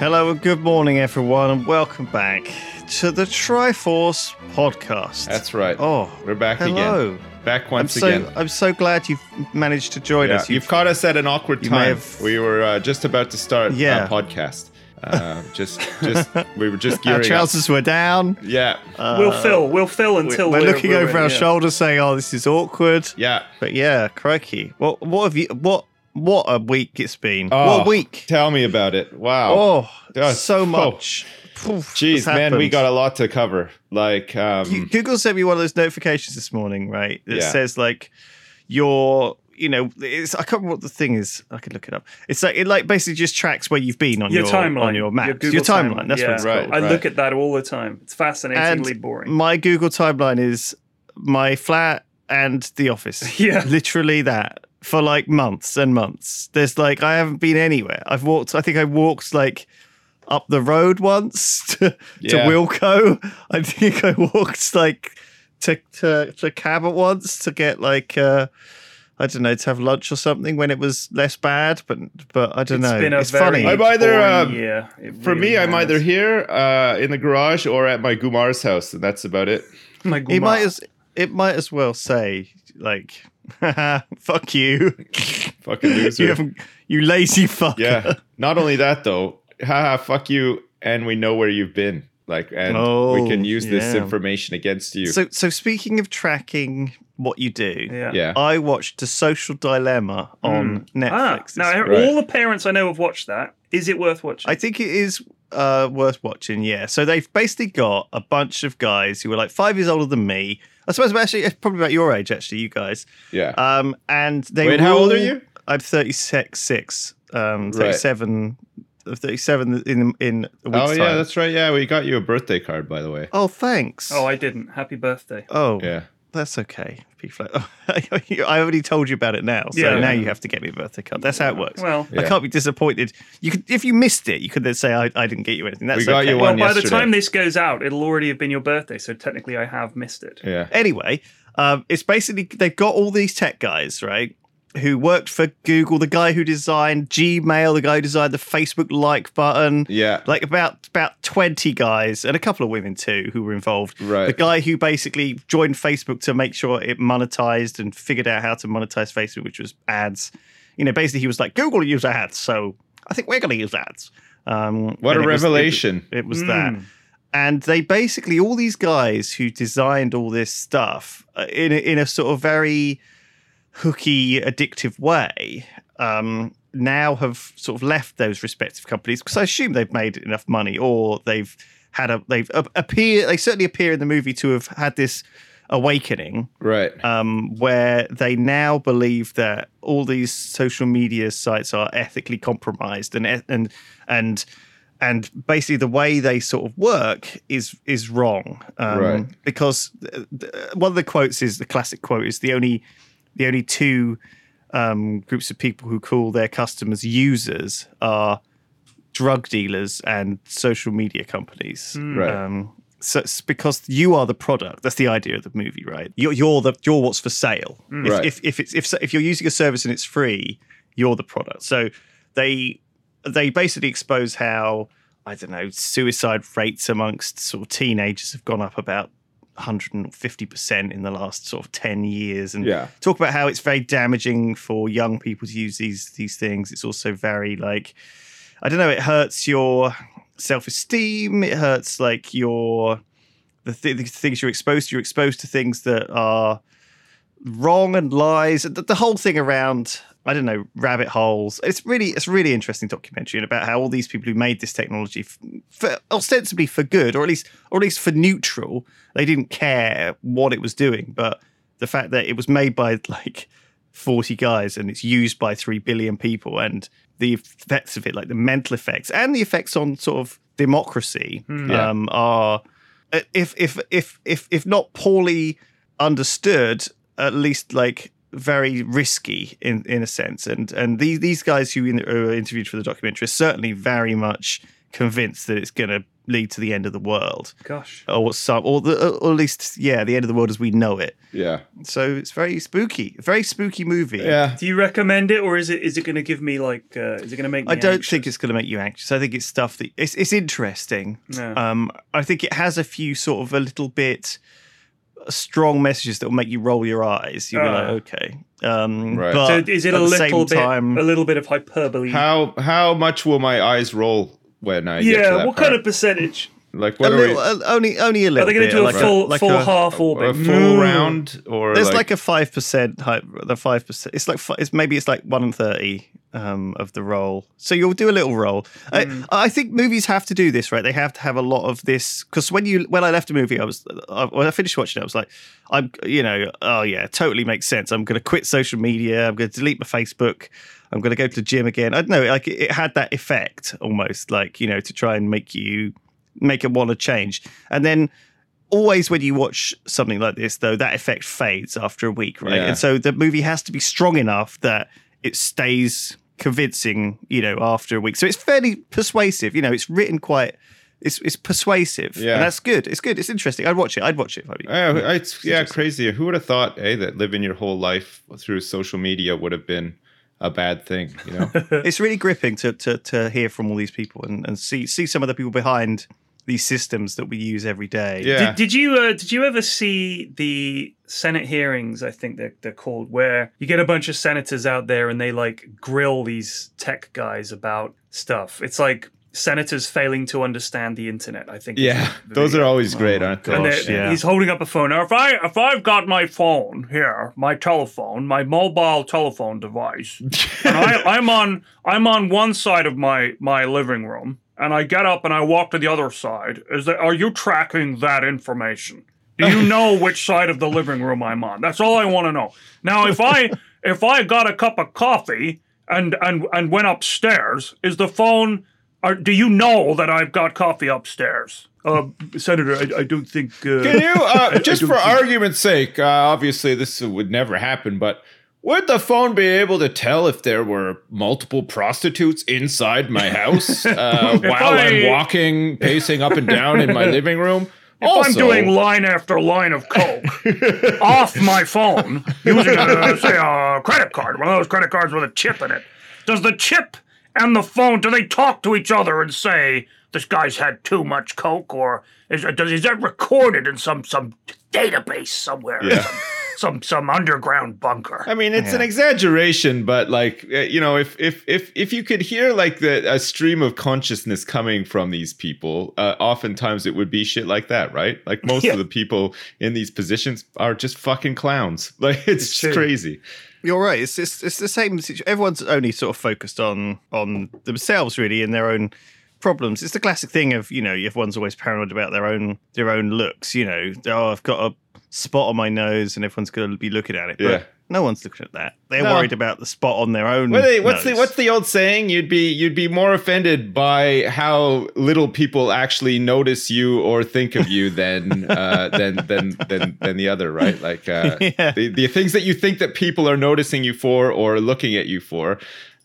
Hello and good morning, everyone, and welcome back to the Triforce podcast. That's right. Oh, We're back hello. again. Back I'm once so again. I'm so glad you've managed to join Yeah, us. you've caught us at an awkward you time. have- We were uh, just about to start Yeah. a podcast. Uh, just, just we were just our gearing up. trousers were down. Yeah, we'll fill. We'll fill until We're, we're, looking we're- over our yeah. shoulders, saying, "Oh, this is awkward." yeah. But yeah, crikey. What what have you? What what a week it's been. Oh, what week? Tell me about it. Wow. Oh, Oh, so oh. much. Poof, Jeez, what's man, we got a lot to cover. Like, um, Google sent me one of those notifications this morning, right? That Yeah. says like your, you know, it's I can't remember what the thing is. I could look it up. It's like it like basically just tracks where you've been on Your your, timeline, on your maps. your timeline. That's yeah. what it's Right. called. I look at that all the time. It's fascinatingly boring. My Google timeline is my flat and the office. Yeah. literally that for like months and months. There's like I haven't been anywhere. I've walked. I think I walked like up the road once to, to Wilko. I think I walked like to to to Cabot once to get like. uh I don't know to have lunch or something when it was less bad, but but I don't It's know. been a it's very funny. I'm either, boring um, year. For really me, I'm either here uh, in the garage or at my Gumar's house, and that's about it. My It might as it might as well say like, "Fuck you, Fucking loser. you haven't, you lazy fucker." yeah. Not only that though, haha, fuck you, and we know where you've been. Like, and we can Oh, use this information against you. So so speaking of tracking what you do, Yeah. yeah. I watched The Social Dilemma on Ah, Netflix. this now Right. all the parents I know have watched that. Is it worth watching? I think it is uh, worth watching. Yeah. So they've basically got a bunch of guys who are like five years older than me. I suppose actually it's probably about your age, actually, you guys. yeah. Um, and they Wait, how old are you? I'm 36, six, um, Right. 37, 37 in in a week's oh yeah, time. that's right. Yeah, we got you a birthday card, by the way. Oh, thanks. oh, I didn't. Happy birthday. Oh, Yeah. That's okay. P Flat. I already told you about it now, so Yeah. now you have to get me a birthday card. That's how it works. Well, I can't be disappointed. You could, if you missed it, you could then say I, I didn't get you anything. That's We got okay. you well, one by the time this goes out, it'll already have been your birthday. So technically, I have missed it. Yeah. Anyway, um, it's basically they've got all these tech guys, right? Who worked for Google, the guy who designed Gmail, the guy who designed the Facebook like button. Yeah. Like about about 20 guys and a couple of women too who were involved. Right. The guy who basically joined Facebook to make sure it monetized and figured out how to monetize Facebook, which was ads. You know, basically he was like, Google use ads, so I think we're gonna use ads. Um, What a it was- it- revelation. it was Mm. that and they basically all these guys who designed all this stuff uh, in a, in a sort of very hooky, addictive way. Um, now have sort of left those respective companies because I assume they've made enough money, or they've had a they've appear they certainly appear in the movie to have had this awakening Right. um, where they now believe that all these social media sites are ethically compromised and and and and basically the way they sort of work is is wrong um, Right. because th- one of the quotes is the classic quote is the only the only two um, groups of people who call their customers users are drug dealers and social media companies. Right. Um, so it's because you are the product. That's the idea of the movie, right? You're, you're the you're what's for sale. If, Right. if if it's if if you're using a service and it's free, you're the product. So they they basically expose how I don't know, suicide rates amongst sort of teenagers have gone up about 150% in the last sort of 10 years. And Yeah. talk about how it's very damaging for young people to use these these things. It's also very like i don't know it hurts your self-esteem. It hurts like your the, th- the things you're exposed to. You're exposed to things that are wrong and lies. The, the whole thing around i don't know rabbit holes. It's really it's a really interesting documentary and about how all these people who made this technology f- for ostensibly for good or at least or at least for neutral they didn't care what it was doing. But the fact that it was made by like 40 guys and it's used by 3 billion people and the effects of it like the mental effects and the effects on sort of democracy Yeah. um, are if if if if if not poorly understood at least like very risky in in a sense and and these these guys who were interviewed for the documentary are certainly very much convinced that it's going to lead to the end of the world Gosh. or some or the or at least yeah the end of the world as we know it Yeah. so it's very spooky very spooky movie Yeah. Do you recommend it, or is it is it going to give me like uh, is it going to make? Me I don't anxious? think it's going to make you anxious. I think it's stuff that it's it's interesting. No. Um, I think it has a few sort of a little bit strong messages that will make you roll your eyes. You'll be Ah. like, okay, um, Right. But So is it at a little same bit time, a little bit of hyperbole? How how much will my eyes roll when I get to yeah. that What part? kind of percentage? like a what are little, we? uh, only only a little. Are they going to do a like full like full a- half a orbit? full Mm. round or There's like, like, a five percent hype. The five percent. It's like fi- it's maybe it's like one in thirty um, of the role. So you'll do a little role. Mm. I, I think movies have to do this, right? They have to have a lot of this because when you when I left a movie, I was I, when I finished watching it, I was like, I'm you know, oh yeah, totally makes sense. I'm going to quit social media. I'm going to delete my Facebook. I'm going to go to the gym again. I don't know, like it, it had that effect almost, like you know, to try and make you make it want to change, and then always when you watch something like this though that effect fades after a week right Yeah. and so the movie has to be strong enough that it stays convincing you know after a week so it's fairly persuasive you know it's written quite it's it's persuasive Yeah. and that's good it's good it's interesting i'd watch it i'd watch it if I were you. Yeah, it's yeah, crazy. Who would have thought, hey, that living your whole life through social media would have been a bad thing, you know? it's really gripping to, to to hear from all these people and, and see see some of the people behind these systems that we use every day Yeah. Did, did you uh, did you ever see the Senate hearings? I think they're they're called, where you get a bunch of senators out there and they like grill these tech guys about stuff. It's like senators failing to understand the internet. I think. yeah. Those are always great, oh aren't they? And Gosh, yeah. he's holding up a phone. Now, if I if I've got my phone here, my telephone, my mobile telephone device, and I, I'm on I'm on one side of my my living room, and I get up and I walk to the other side. Is that are you tracking that information? Do you know which side of the living room I'm on? That's all I want to know. Now, if I if I got a cup of coffee and and and went upstairs, is the phone? Are, do you know that I've got coffee upstairs? Uh, Senator, I, I don't think. Uh, Can you, uh, just don't for think- argument's sake, uh, obviously this would never happen, but would the phone be able to tell if there were multiple prostitutes inside my house uh, while I- I'm walking, pacing up and down in my living room? If I'm doing line after line of coke off my phone using, a, say, a credit card, one of those credit cards with a chip in it, does the chip and the phone do they talk to each other and say this guy's had too much coke, or is, does is that recorded in some some database somewhere, Yeah. Some, some some underground bunker? I mean, it's an exaggeration, but like uh, you know, if if if if you could hear like the a stream of consciousness coming from these people, uh, oftentimes it would be shit like that, right? Like most Yeah. of the people in these positions are just fucking clowns. Like it's, just crazy. You're right. It's, it's it's the same. Everyone's only sort of focused on on themselves, really, in their own problems. It's the classic thing of you know everyone's always paranoid about their own their own looks. You know, oh, I've got a spot on my nose, and everyone's going to be looking at it. But Yeah. no one's looking at that. They're No. worried about the spot on their own. What are they- what's the what's the old saying? You'd be you'd be more offended by how little people actually notice you or think of you than uh, than than than than the other, right? Like uh, Yeah. the the things that you think that people are noticing you for or looking at you for,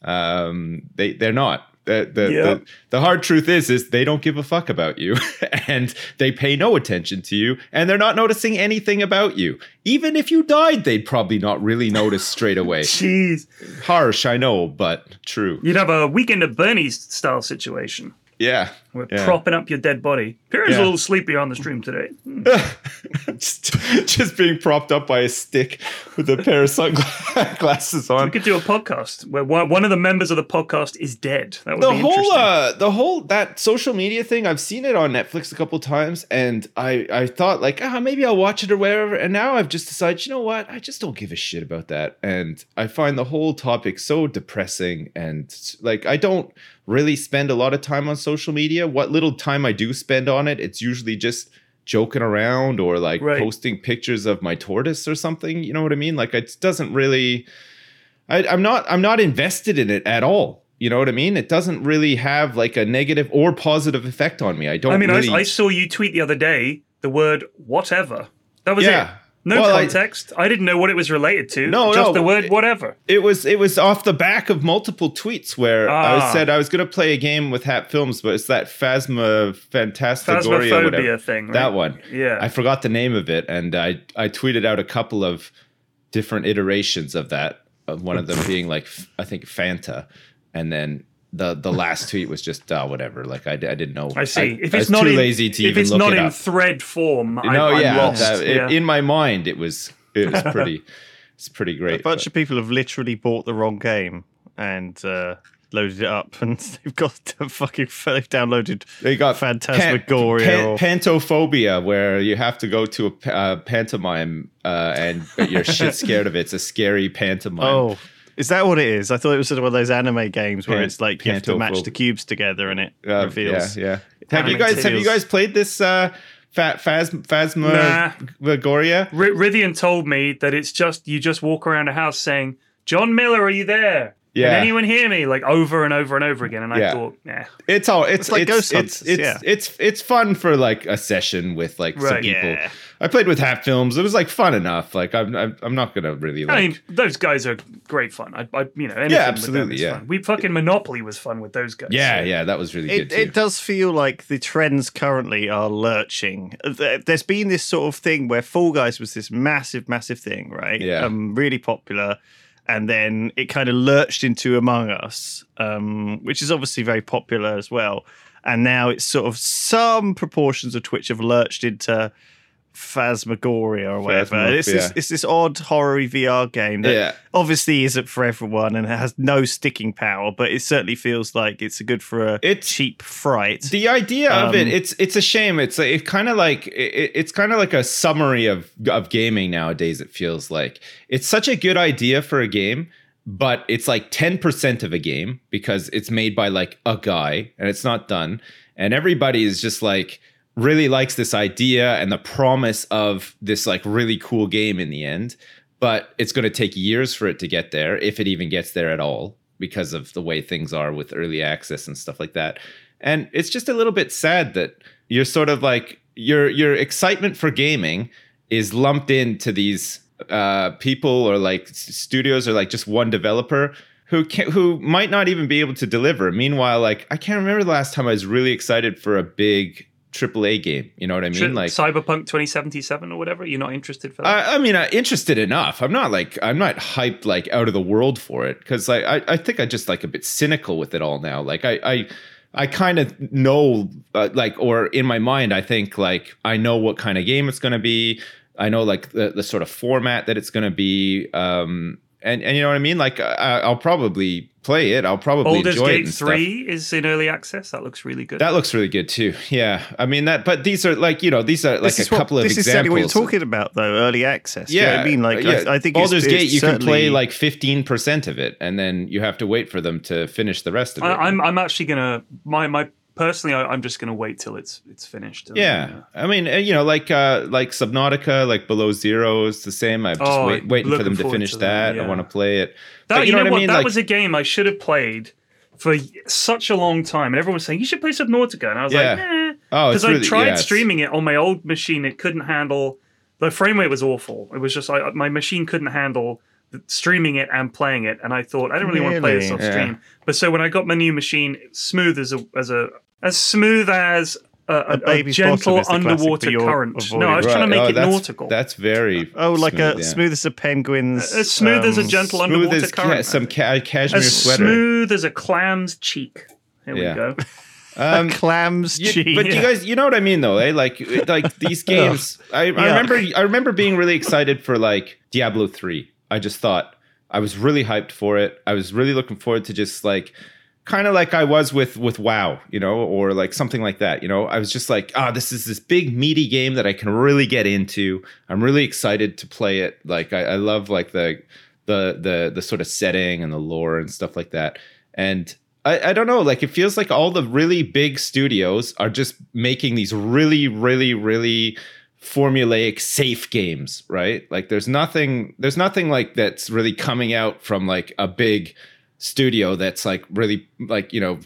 um, they they're not. The, the, Yeah. the, the hard truth is is they don't give a fuck about you and they pay no attention to you and they're not noticing anything about you even if you died they'd probably not really notice straight away Jeez, harsh, I know, but true. you'd have a weekend at Bernie's style situation. Yeah. We're yeah. propping up your dead body. Pierre's Yeah. a little sleepy on the stream today. Hmm. just, just being propped up by a stick with a pair of sunglasses on. We could do a podcast where one of the members of the podcast is dead. That would the be whole interesting. uh the whole that social media thing i've seen it on netflix a couple times and i i thought like ah maybe i'll watch it or whatever and now i've just decided you know what i just don't give a shit about that and i find the whole topic so depressing and like i don't really spend a lot of time on social media what little time i do spend on it it's usually just joking around or like Right. posting pictures of my tortoise or something you know what i mean like it doesn't really I, I'm not I'm not invested in it at all. You know what I mean? It doesn't really have like a negative or positive effect on me. I don't. I mean, really, I, I saw you tweet the other day the word whatever. That was Yeah. it. No Well, context. I, didn't know what it was related to. No, just no, the word whatever. it was it was off the back of multiple tweets where I Ah. said I was going to play a game with Hat Films, but it's that Phasma Phasmophobia whatever thing, right? That one. Yeah. I forgot the name of it, and I I tweeted out a couple of different iterations of that. Of one of them being like I think Fanta, and then. The, the last tweet was just uh, whatever. Like I, I didn't know. I see. if I it's was not too in, lazy to if even it's look not it in up. thread form, I, no, I'm yeah, lost. that- it- yeah. in my mind, it was it was pretty, it's pretty great. A bunch but- of people have literally bought the wrong game and uh, loaded it up, and they've got the fucking they've downloaded. they got Phantasmagoria pan- or- pantophobia, where you have to go to a uh, pantomime uh, and but you're shit scared of it. It's a scary pantomime. Oh, is that what it is? I thought it was sort of one of those anime games where Pan- it's like you have to match Pantophobe. the cubes together, and it Uh, reveals. yeah, yeah. Have you guys have you guys played this uh, fa- phas- Nah. R- Rythian told me that it's just you just walk around a house saying, "John Miller, are you there? Yeah. Can anyone hear me?" Like over and over and over again. And I Yeah. thought, yeah, It's all it's It's like it's Ghost it's Hunters, it's, yeah. it's it's fun for like a session with like some people. Yeah. I played with Hat Films. It was like fun enough. Like I'm I'm, I'm not gonna really like. I mean, those guys are great fun. I, I you know, anything Yeah, with them absolutely, is yeah. Fun. We fucking Monopoly was fun with those guys. yeah, so- yeah, that was really It, good too. it does feel like the trends currently are lurching. There- There's been this sort of thing where Fall Guys was this massive, massive thing, right? Yeah. Um, really popular. And then it kind of lurched into Among Us, um, which is obviously very popular as well. And now it's sort of some proportions of Twitch have lurched into Phasmagoria or whatever. Phasmo, It's, this, it's this odd horror VR game that Yeah. obviously isn't for everyone and has no sticking power, but it certainly feels like it's good for a It's- cheap fright. the idea of it Um, it's it's a shame it's like, it kind of like it, it's kind of like a summary of of gaming nowadays it feels like it's such a good idea for a game but it's like 10% of a game because it's made by like a guy and it's not done and everybody is just like really likes this idea and the promise of this like really cool game in the end but it's going to take years for it to get there if it even gets there at all because of the way things are with early access and stuff like that and it's just a little bit sad that you're sort of like your your excitement for gaming is lumped into these uh, people or like studios or like just one developer who can who might not even be able to deliver. Meanwhile, like I can't remember the last time I was really excited for a big AAA game. You know what I mean? Tri- like Cyberpunk 2077 or whatever. You're not interested for that? I, I mean, uh, interested enough. I'm not like I'm not hyped like out of the world for it because like I, I think I just like a bit cynical with it all now. Like I I, I kind of know uh, like or in my mind I think like I know what kind of game it's going to be. I know like the, the sort of format that it's going to be. Um, and and you know what I mean. Like uh, I, I'll probably play it. I'll probably Baldur's enjoy it Gate and stuff. 3 is in early access. That looks really good. That looks really good too. Yeah, I mean that. But these are like you know these are like this a is what, couple of this is examples. exactly what you're talking about, though. Early access. Yeah, you know what I mean, like yeah. I, I think it's- Baldur's it's, Gate, you can play like fifteen percent of it, and then you have to wait for them to finish the rest of it. I, I'm I'm actually gonna my my personally I, I'm just gonna wait till it's it's finished. and, yeah, uh, I mean, uh, you know, like uh like Subnautica, like Below Zero is the same. I'm just Oh, wait, waiting for them to finish to that. that, I want to play it. That, But you, know, what? I mean? That Like, was a game I should have played for such a long time, and everyone was saying you should play Subnautica, and I was Yeah. like, eh. Oh, because I tried yeah, streaming it on my old machine, it couldn't handle the frame rate was awful. It was just I, my machine couldn't handle streaming it and playing it, and I thought I don't really, want to play this Really? off stream. Yeah. But so when I got my new machine, smooth as a as a as smooth as a, a, a baby's gentle bottom is the classic, underwater but you're current. No, I was avoiding- trying to make oh, it that's, nautical. That's very Oh, like smooth, a yeah. smooth as a penguin's. as smooth as a um, gentle smooth underwater as ca- current. some ca- cashmere as sweater. smooth as a clam's cheek. Here Yeah. we go. a clams You- cheese. but you guys, you know what I mean, though, eh? Like, like these games. I, I remember, I remember being really excited for like Diablo three. I just thought I was really hyped for it. I was really looking forward to just like, kind of like I was with with WoW, you know, or like something like that. You know, I was just like, ah, this is this big meaty game that I can really get into. I'm really excited to play it. Like, I, I love like the the the the sort of setting and the lore and stuff like that. And I, I don't know, like it feels like all the really big studios are just making these really, really, really formulaic safe games, right? Like there's nothing there's nothing like that's really coming out from like a big studio that's like really like, you know,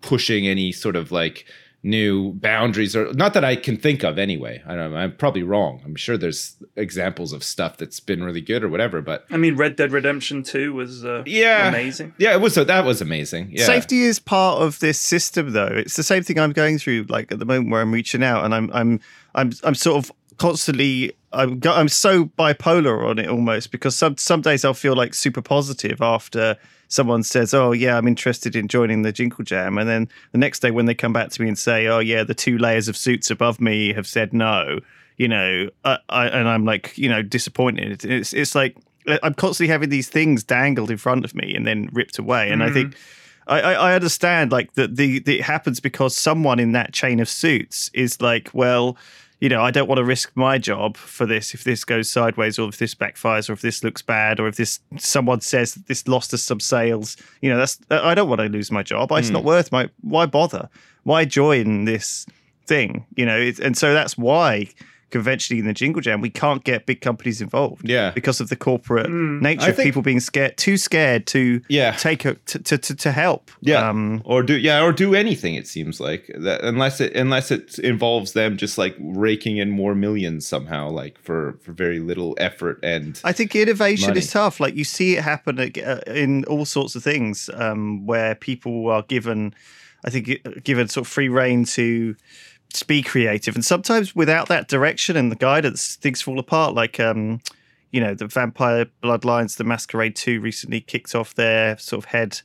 pushing any sort of like new boundaries or not that I can think of anyway. I don't know, I'm probably wrong. I'm sure there's examples of stuff that's been really good or whatever, but I mean, Red Dead Redemption 2 was uh, yeah, amazing. Yeah, it was so that was amazing. Yeah. Safety is part of this system, though. It's the same thing I'm going through, like at the moment where I'm reaching out, and I'm I'm I'm I'm sort of constantly. I'm I'm so bipolar on it almost because some some days I'll feel like super positive after someone says, "Oh yeah, I'm interested in joining the Jingle Jam," and then the next day when they come back to me and say, "Oh yeah, the two layers of suits above me have said no," you know, I, I, and I'm like, you know, disappointed. It's it's like I'm constantly having these things dangled in front of me and then ripped away, and I think. Mm-hmm. I, I I understand like that the, the it happens because someone in that chain of suits is like, well, you know, I don't want to risk my job for this if this goes sideways or if this backfires or if this looks bad or if this someone says that this lost us some sales. You know, that's I don't want to lose my job. It's hmm. not worth my why bother? Why join this thing? You know, it, and so that's why conventionally in the Jingle Jam we can't get big companies involved. Yeah. because of the corporate nature I of think- people being scared, too scared to Yeah. take a to to, to, to help. Yeah, Um, or do yeah, or do anything. It seems like that unless it unless it involves them just like raking in more millions somehow, like for for very little effort and I think innovation Money. is tough. Like you see it happen uh, in all sorts of things um, where people are given, I think, given sort of free reign to just be creative, and sometimes without that direction and the guidance, things fall apart. Like, um, you know, the Vampire Bloodlines, the Masquerade Two recently kicked off their sort of head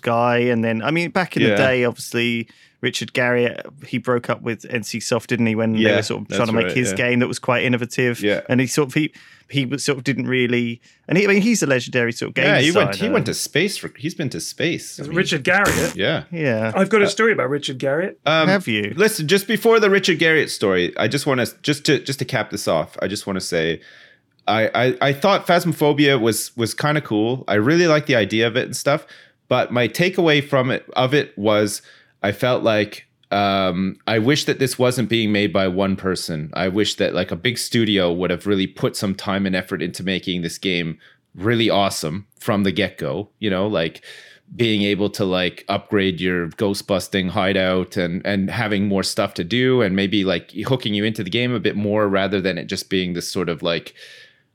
guy, and then I mean, back in the day, obviously. Richard Garriott, he broke up with NC Soft, didn't he? When they were sort of trying to make right, his yeah. game that was quite innovative. Yeah. and he sort of he he sort of didn't really, and he, I mean he's a legendary sort of game yeah, he went he went to space for he's been to space. I mean, Richard Garriott. yeah. yeah. I've got a story about Richard Garriott. Um, Have you? Listen, just before the Richard Garriott story, I just want to just to just to cap this off. I just want to say, I I, I thought Phasmophobia was was kind of cool. I really like the idea of it and stuff. But my takeaway from it of it was, I felt like um, I wish that this wasn't being made by one person. I wish that like a big studio would have really put some time and effort into making this game really awesome from the get go. You know, like being able to like upgrade your ghost busting hideout and and having more stuff to do and maybe like hooking you into the game a bit more rather than it just being this sort of like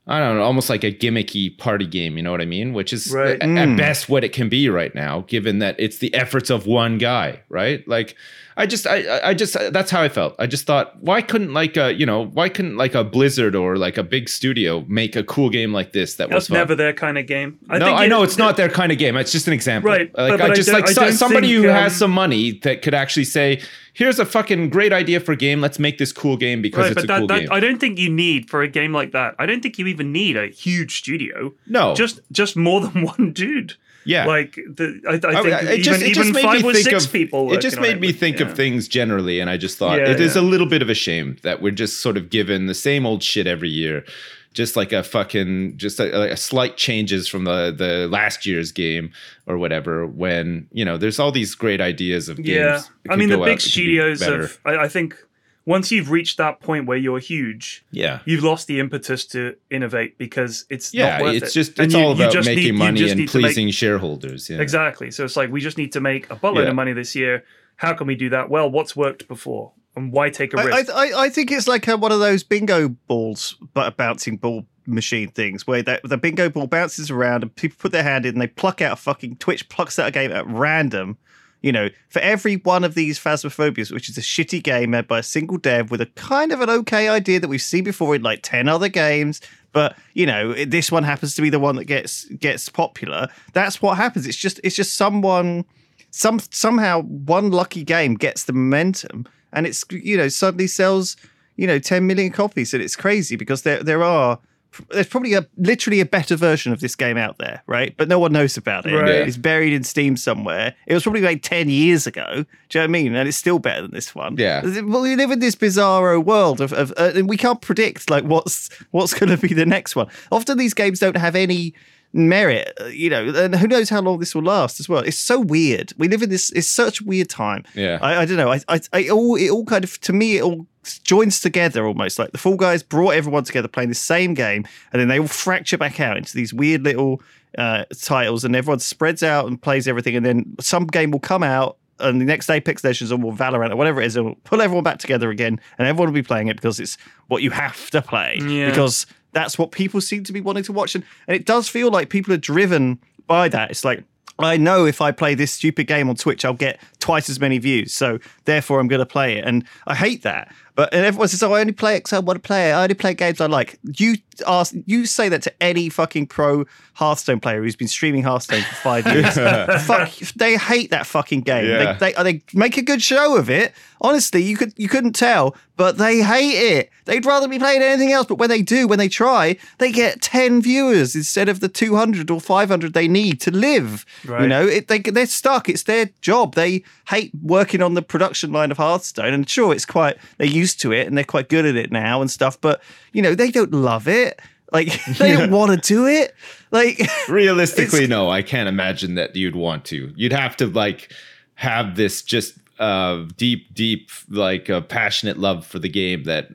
I don't know, almost like a gimmicky party game, you know what I mean? Which is Right. at, at best what it can be right now, given that it's the efforts of one guy, right? Like I just I I- I just that's how I felt. I just thought why couldn't like a, you know, why couldn't like a Blizzard or like a big studio make a cool game like this that was fun? never their kind of game. I no, think I it- know it's not their kind of game. It's just an example. Right, Like but- but I I just don't- like I so- somebody think, who has um, some money that could actually say, "Here's a fucking great idea for a game. Let's make this cool game because Right, it's but a that, cool that game." I don't think you need for a game like that. I don't think you even need a huge studio. no, Just just more than one dude. yeah. Like the, I, I think I- I- even, even five or six of, people. It just made me think yeah. of things generally, and I just thought Yeah, it is yeah. a little bit of a shame that we're just sort of given the same old shit every year, just like a fucking just a, like a slight changes from the the last year's game or whatever. When you know, there's all these great ideas of games. Yeah, I mean the go out big be studios better. I, I think once you've reached that point where you're huge, Yeah. you've lost the impetus to innovate because it's Yeah, not worth it's it. just And it's you- all about just making need- money and to make- pleasing shareholders. Yeah. Exactly. So it's like we just need to make a buttload Yeah. of money this year. How can we do that? Well, what's worked before, and why take a risk? I, I- I think it's like a, one of those bingo balls, but a bouncing ball machine things where that, the bingo ball bounces around and people put their hand in and they pluck out a fucking Twitch plucks out a game at random. You know, for every one of these Phasmophobias, which is a shitty game made by a single dev with a kind of an okay idea that we've seen before in like 10 other games, but you know, this one happens to be the one that gets gets popular. That's what happens. It's just it's just someone some somehow one lucky game gets the momentum, and it's you know suddenly sells you know 10 million copies, and it's crazy because there there are there's probably a literally a better version of this game out there, right? But no one knows about it. Right. It's buried in Steam somewhere. It was probably made ten years ago. Do you know what I mean? And it's still better than this one. Yeah. Well, we live in this bizarro world of, of uh, and we can't predict like what's what's going to be the next one. Often these games don't have any merit, uh, you know, and who knows how long this will last as well. It's so weird. We live in this. It's such a weird time. Yeah. I, I don't know. I, I, I all it all kind of to me it all joins together almost like the Fall Guys brought everyone together playing the same game, and then they all fracture back out into these weird little uh, titles, and everyone spreads out and plays everything, and then some game will come out. And the next Apex Legends or Valorant or whatever it is, it'll pull everyone back together again, and everyone will be playing it because it's what you have to play. Yeah. Because that's what people seem to be wanting to watch, and, and it does feel like people are driven by that. It's like I know if I play this stupid game on Twitch, I'll get twice as many views. So therefore, I'm going to play it, and I hate that. But and everyone says, "Oh, I only play it because I want to play it. I only play games I like." You ask, you say that to any fucking pro Hearthstone player who's been streaming Hearthstone for five years. Fuck, they hate that fucking game. Yeah. They, they they make a good show of it. Honestly, you could you couldn't tell, but they hate it. They'd rather be playing anything else. But when they do, when they try, they get ten viewers instead of the two hundred or five hundred they need to live. You know, it, they they're stuck. It's their job. They hate working on the production line of Hearthstone. And sure, it's quite they're used to it and they're quite good at it now and stuff. But you know, they don't love it. Like they don't want to do it. Like Realistically, no, I can't imagine that you'd want to. You'd have to like have this just uh deep, deep, like uh, passionate love for the game that.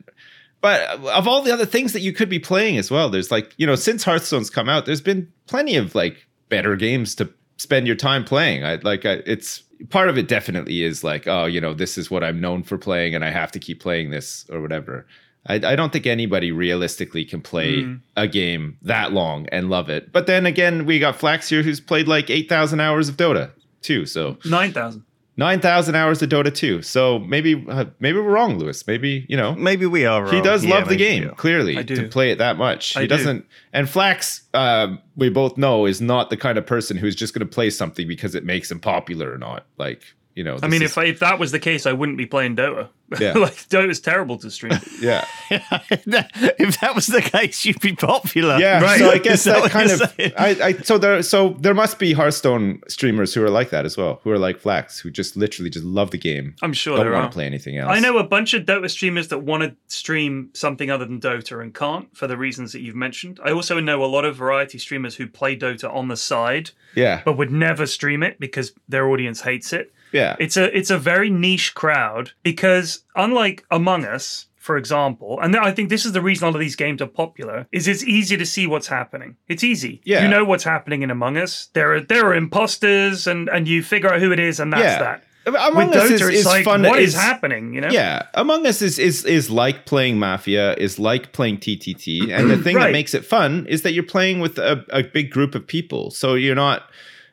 But of all the other things that you could be playing as well, there's like you know since Hearthstone's come out, there's been plenty of like better games to spend your time playing. I like I, it's part of it definitely is like oh you know this is what I'm known for playing and I have to keep playing this or whatever. I, I don't think anybody realistically can play hmm. a game that long and love it. But then again, we got Flax here who's played like 8,000 hours of Dota two. So Nine thousand. 9,000 hours of Dota two. So maybe uh, maybe we're wrong, Lewis. Maybe, you know, maybe we are. Wrong. he does Yeah, love the game clearly I do. to play it that much. I he do. doesn't. And Flax, um, we both know, is not the kind of person who's just going to play something because it makes him popular or not. Like you know, I mean, is- if if that was the case, I wouldn't be playing Dota. Yeah. like Dota's terrible to stream. yeah, if that was the case, you'd be popular. yeah. Right. So I guess that that kind of. I, I so there so there must be Hearthstone streamers who are like that as well, who are like Flax, who just literally just love the game. I'm sure don't want to play anything else. I know a bunch of Dota streamers that want to stream something other than Dota and can't for the reasons that you've mentioned. I also know a lot of variety streamers who play Dota on the side Yeah, but would never stream it because their audience hates it. Yeah, It's a it's a very niche crowd because unlike Among Us, for example, and I think this is the reason all of these games are popular, is it's easy to see what's happening. It's easy. Yeah. You know what's happening in Among Us. There are there are imposters and and you figure out who it is and that's Yeah. that. Among With Us Dota, is, it's is like fun. what is is- happening, you know? Yeah, Among Us is is is like playing Mafia, is like playing TTT, and the thing that makes it fun is that you're playing with a, a big group of people. So you're not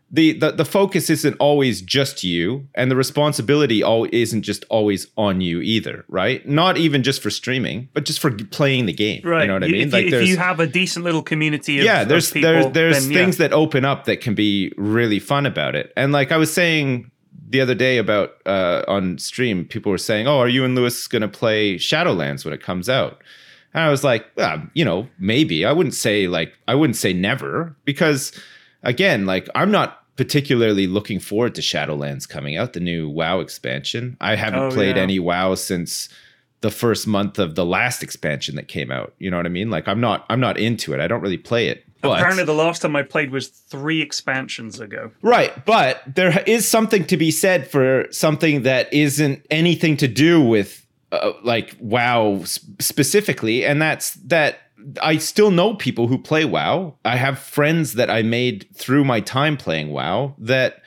the, the the focus isn't always just you, and the responsibility all isn't just always on you either, right? Not even just for streaming, but just for playing the game. Right. You know what I mean? If, you, if you have a decent little community of yeah there's people, there's there's then, yeah. things that open up that can be really fun about it and like i was saying the other day about uh on stream people were saying oh are you and lewis gonna play shadowlands when it comes out and i was like well, you know maybe i wouldn't say like i wouldn't say never because again like i'm not particularly looking forward to shadowlands coming out the new wow expansion i haven't Oh, played yeah. any wow since the first month of the last expansion that came out you know what i mean like i'm not i'm not into it i don't really play it but Apparently, the last time I played was three expansions ago. right but there is something to be said for something that isn't anything to do with uh, like wow specifically and that's that I still know people who play WoW. I have friends that I made through my time playing WoW that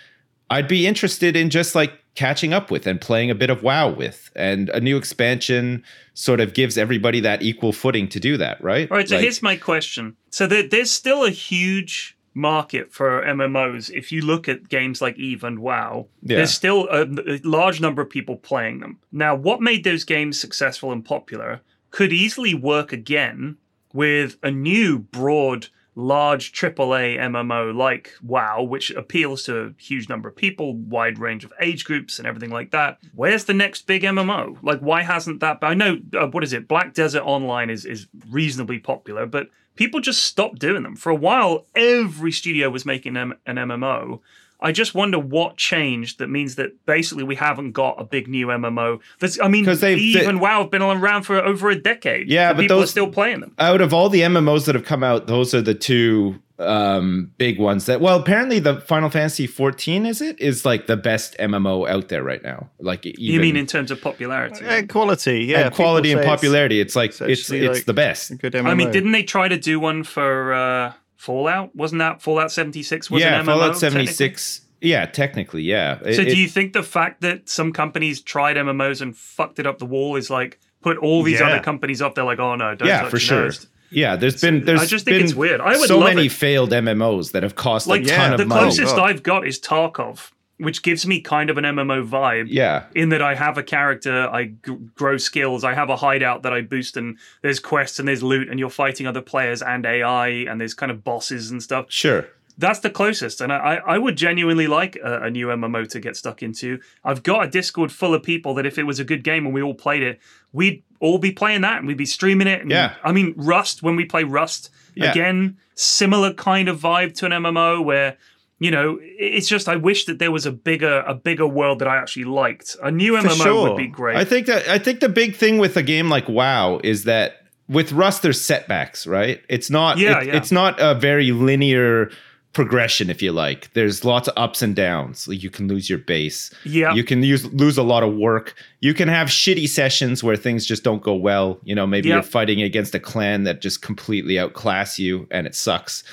I'd be interested in just like catching up with and playing a bit of WoW with. And a new expansion sort of gives everybody that equal footing to do that, right? All right, so Like- here's my question. So there, there's still a huge market for MMOs. If you look at games like Eve and WoW, Yeah. there's still a, a large number of people playing them. Now, what made those games successful and popular could easily work again with a new broad large AAA MMO like WoW, which appeals to a huge number of people, wide range of age groups, and everything like that. Where's the next big MMO? Like, why hasn't that? I know uh, what is it? Black Desert Online is is reasonably popular, but people just stopped doing them for a while. Every studio was making an MMO. I just wonder what changed that means that basically we haven't got a big new MMO. That's, I mean, 'Cause they've- Eve they- and WoW have been around for over a decade. Yeah, but people those- are still playing them. out of all the MMOs that have come out, those are the two um big ones that well apparently the Final Fantasy 14 is it is like the best MMO out there right now like even, you mean in terms of popularity? And quality, yeah. and quality and say it's popularity it's like it's it's it's, like, the best good MMO. I mean, didn't they try to do one for uh, Fallout? Wasn't that Fallout 76 was yeah an MMO? Fallout technically? 76 yeah technically yeah It- So it- do you think the fact that some companies tried MMOs and fucked it up the wall is like put all these Yeah. other companies off? They're like, oh no, don't yeah touch for sure nose. yeah there's been there's I just think been it's weird. I would so love many it. failed MMOs that have cost Like a yeah, ton the of money closest oh, God. I've got is Tarkov, which gives me kind of an MMO vibe. yeah in that I have a character, I g- grow skills, I have a hideout that I boost, and there's quests and there's loot, and you're fighting other players and AI, and there's kind of bosses and stuff. sure That's the closest, and I, I would genuinely like a, a new MMO to get stuck into. I've got a Discord full of people that if it was a good game and we all played it, we'd all be playing that and we'd be streaming it. And, Yeah. I mean, Rust when we play Rust Yeah. again, similar kind of vibe to an MMO where you know it's just I wish that there was a bigger a bigger world that I actually liked. A new MMO sure. would be great. I think that I think the big thing with a game like WoW is that with Rust there's setbacks, right? It's not Yeah, it- yeah. it's not a very linear progression if you like. There's lots of ups and downs. Like you can lose your base. Yeah. You can use lose a lot of work. You can have shitty sessions where things just don't go well. You know, maybe Yeah. you're fighting against a clan that just completely outclass you and it sucks.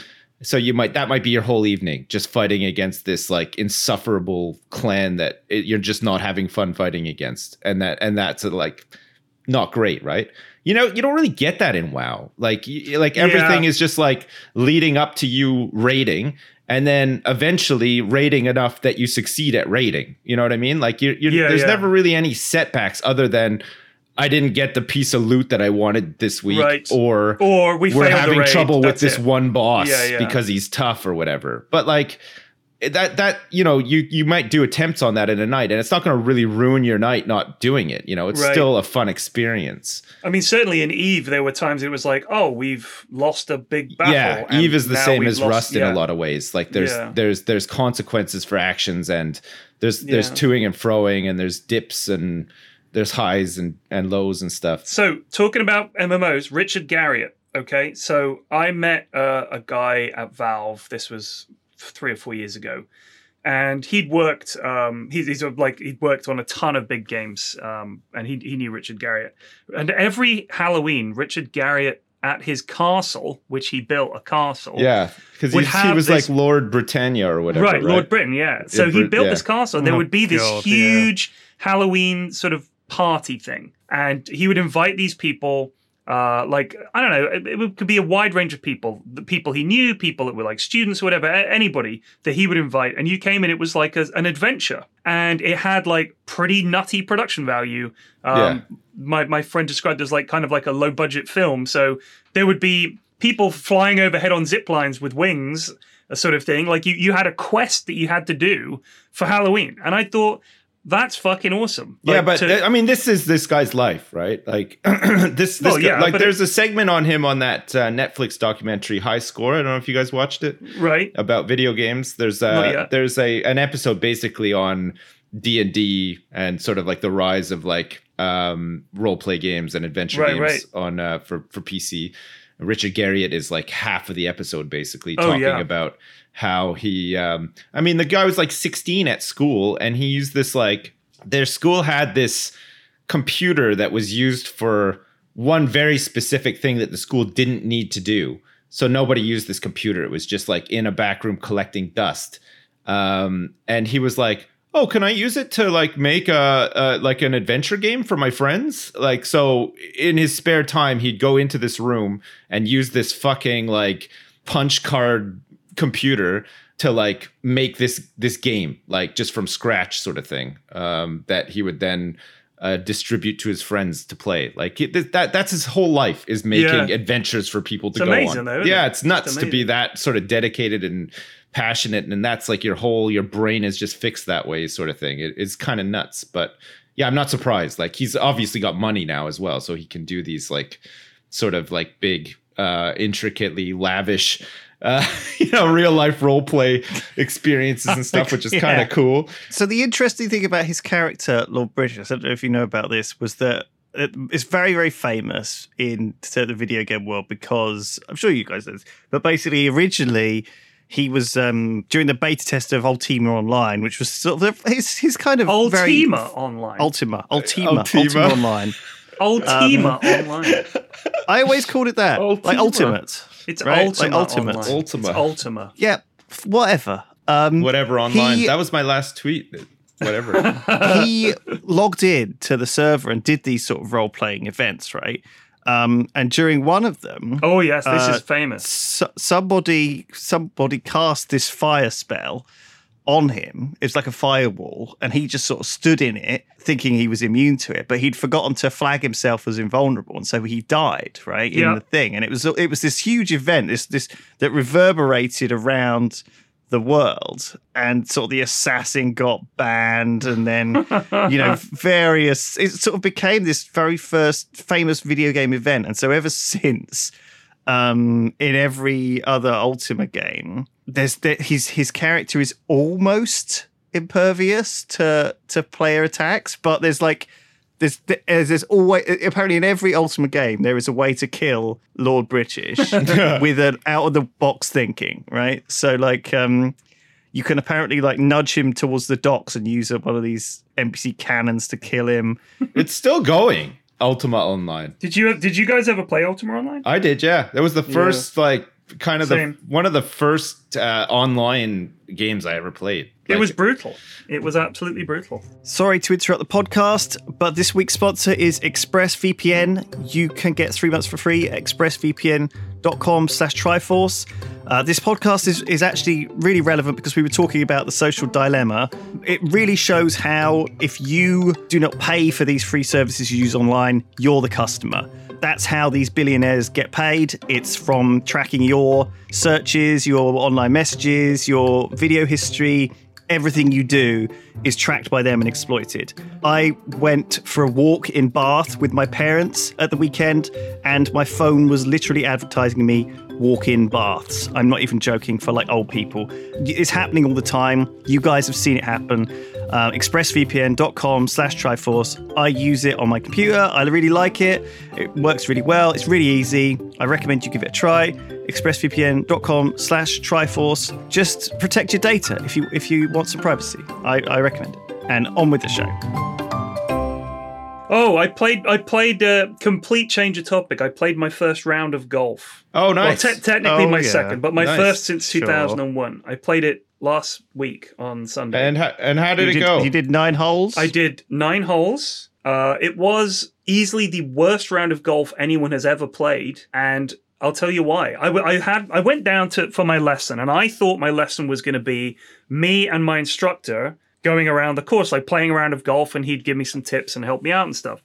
So you might that might be your whole evening just fighting against this like insufferable clan that it, you're just not having fun fighting against, and that and that's uh, like not great, right? You know, you don't really get that in WoW. Like, y- like everything Yeah. is just like leading up to you raiding, and then eventually raiding enough that you succeed at raiding. You know what I mean? Like, you're, you're, Yeah, there's yeah. never really any setbacks other than I didn't get the piece of loot that I wanted this week, Right. or Or we we're having trouble with that's this it. one boss Yeah, yeah. because he's tough or whatever. But like that that you know you you might do attempts on that in a night and it's not going to really ruin your night not doing it you know it's Right. still a fun experience I mean, certainly in Eve, there were times it was like, oh, we've lost a big battle. yeah eve is the same as lost- rust in yeah. a lot of ways like there's there's there's consequences for actions and there's there's toing and froing and there's dips and there's highs and and lows and stuff So, talking about MMOs, Richard Garriott. Okay, so I met uh, a guy at Valve. This was three or four years ago, and he'd worked. Um, he's, he's like he'd worked on a ton of big games, um, and he he knew Richard Garriott. And every Halloween, Richard Garriott at his castle, which he built a castle. yeah because he, he was this- like lord britannia or whatever right, Lord British, yeah. So Yeah, he built yeah. this castle. and There Oh, would be this God, yeah. huge Halloween sort of party thing, and he would invite these people. Uh, like I don't know, it, it could be a wide range of people. The people he knew, people that were like students or whatever, anybody that he would invite. And you came in, it was like a, an adventure, and it had like pretty nutty production value. Um, Yeah. My my friend described it as like kind of like a low budget film. So there would be people flying overhead on zip lines with wings, a sort of thing. Like you, you had a quest that you had to do for Halloween, and I thought that's fucking awesome. yeah, but to- I mean, this is this guy's life, right? Like this, this Well, guy- yeah, like there's it- a segment on him on that uh, Netflix documentary, High Score. I don't know if you guys watched it right, about video games. There's uh, there's a an episode basically on D and D and sort of like the rise of like um, role play games and adventure Right, games right. on uh, for for PC. Richard Garriott is like half of the episode basically Oh, talking yeah. about how he um I mean the guy was like 16 at school and he used this like their school had this computer that was used for one very specific thing that the school didn't need to do. So nobody used this computer. It was just like in a back room collecting dust. Um, and he was like, "Oh, can I use it to like make a, a like an adventure game for my friends?" Like so in his spare time, he'd go into this room and use this fucking like punch card computer to like make this this game like just from scratch sort of thing um that he would then uh, distribute to his friends to play. Like it, that that's his whole life is making Yeah. adventures for people to It's go amazing, on. though, yeah, it? it's nuts It's to be that sort of dedicated and passionate and that's like your whole your brain is just fixed that way sort of thing. It, it's kind of nuts, but yeah, I'm not surprised. Like he's obviously got money now as well, so he can do these like sort of like big uh intricately lavish uh you know real life role play experiences and stuff which is kind of cool So the interesting thing about his character, Lord British, I don't know if you know about this, was that it's very, very famous in the video game world because I'm sure you guys know this, but basically originally he was um, during the beta test of Ultima Online, which was sort of his, his kind of very Ultima online. Ultima, Ultima, Ultima. Ultima Online. Ultima Um, online. I always called it that, like Ultima. Ultimate. It's Right? Ultima. Like Ultimate. Online. Ultima. It's Ultima. Yeah, whatever. Um, whatever online He- that was my last tweet whatever he logged in to the server and did these sort of role playing events, right? Um, and during one of them, Oh yes, this Uh, is famous. so- somebody somebody cast this fire spell on him. It was like a firewall, and he just sort of stood in it, thinking he was immune to it. But he'd forgotten to flag himself as invulnerable, and so he died right in the thing. And it was it was this huge event, this this that reverberated around the world and sort of the assassin got banned and then you know various it sort of became this very first famous video game event and so ever since um in every other ultima game there's that his his character is almost impervious to to player attacks but there's like there's there's, there's always apparently in every ultimate game there is a way to kill lord british with an out of the box thinking right? So like um you can apparently like nudge him towards the docks and use one of these npc cannons to kill him. It's still going ultima online. Did you did you guys ever play Ultima online? i did yeah. That was the first like kind of Same. the one of the first uh, online games i ever played it was brutal. It was absolutely brutal. Sorry to interrupt the podcast, but this week's sponsor is ExpressVPN. You can get three months for free at expressvpn.com slash Triforce. Uh, this podcast is, is actually really relevant because we were talking about the social dilemma. It really shows how if you do not pay for these free services you use online, you're the customer. That's how these billionaires get paid. It's from tracking your searches, your online messages, your video history, everything you do is tracked by them and exploited. I went for a walk in Bath with my parents at the weekend, and my phone was literally advertising me walk in baths. I'm not even joking for like old people. It's happening all the time. You guys have seen it happen. Uh, expressvpn.com slash triforce. I use it on my computer. I really like it. It works really well. It's really easy. I recommend you give it a try. expressvpn.com slash triforce. Just protect your data if you if you want some privacy. I, I recommend it. And on with the show. Oh, I played. I played. Uh, complete change of topic. I played my first round of golf. oh nice Well, te- technically Oh, my yeah. second, but my Nice. first since Sure. 2001. I played it last week on Sunday. and, how and how did you it did, go You did nine holes. I did nine holes. Uh, it was easily the worst round of golf anyone has ever played, and I'll tell you why. I, w- I had I went down to for my lesson, and I thought my lesson was going to be me and my instructor going around the course, like playing a round of golf, and he'd give me some tips and help me out and stuff.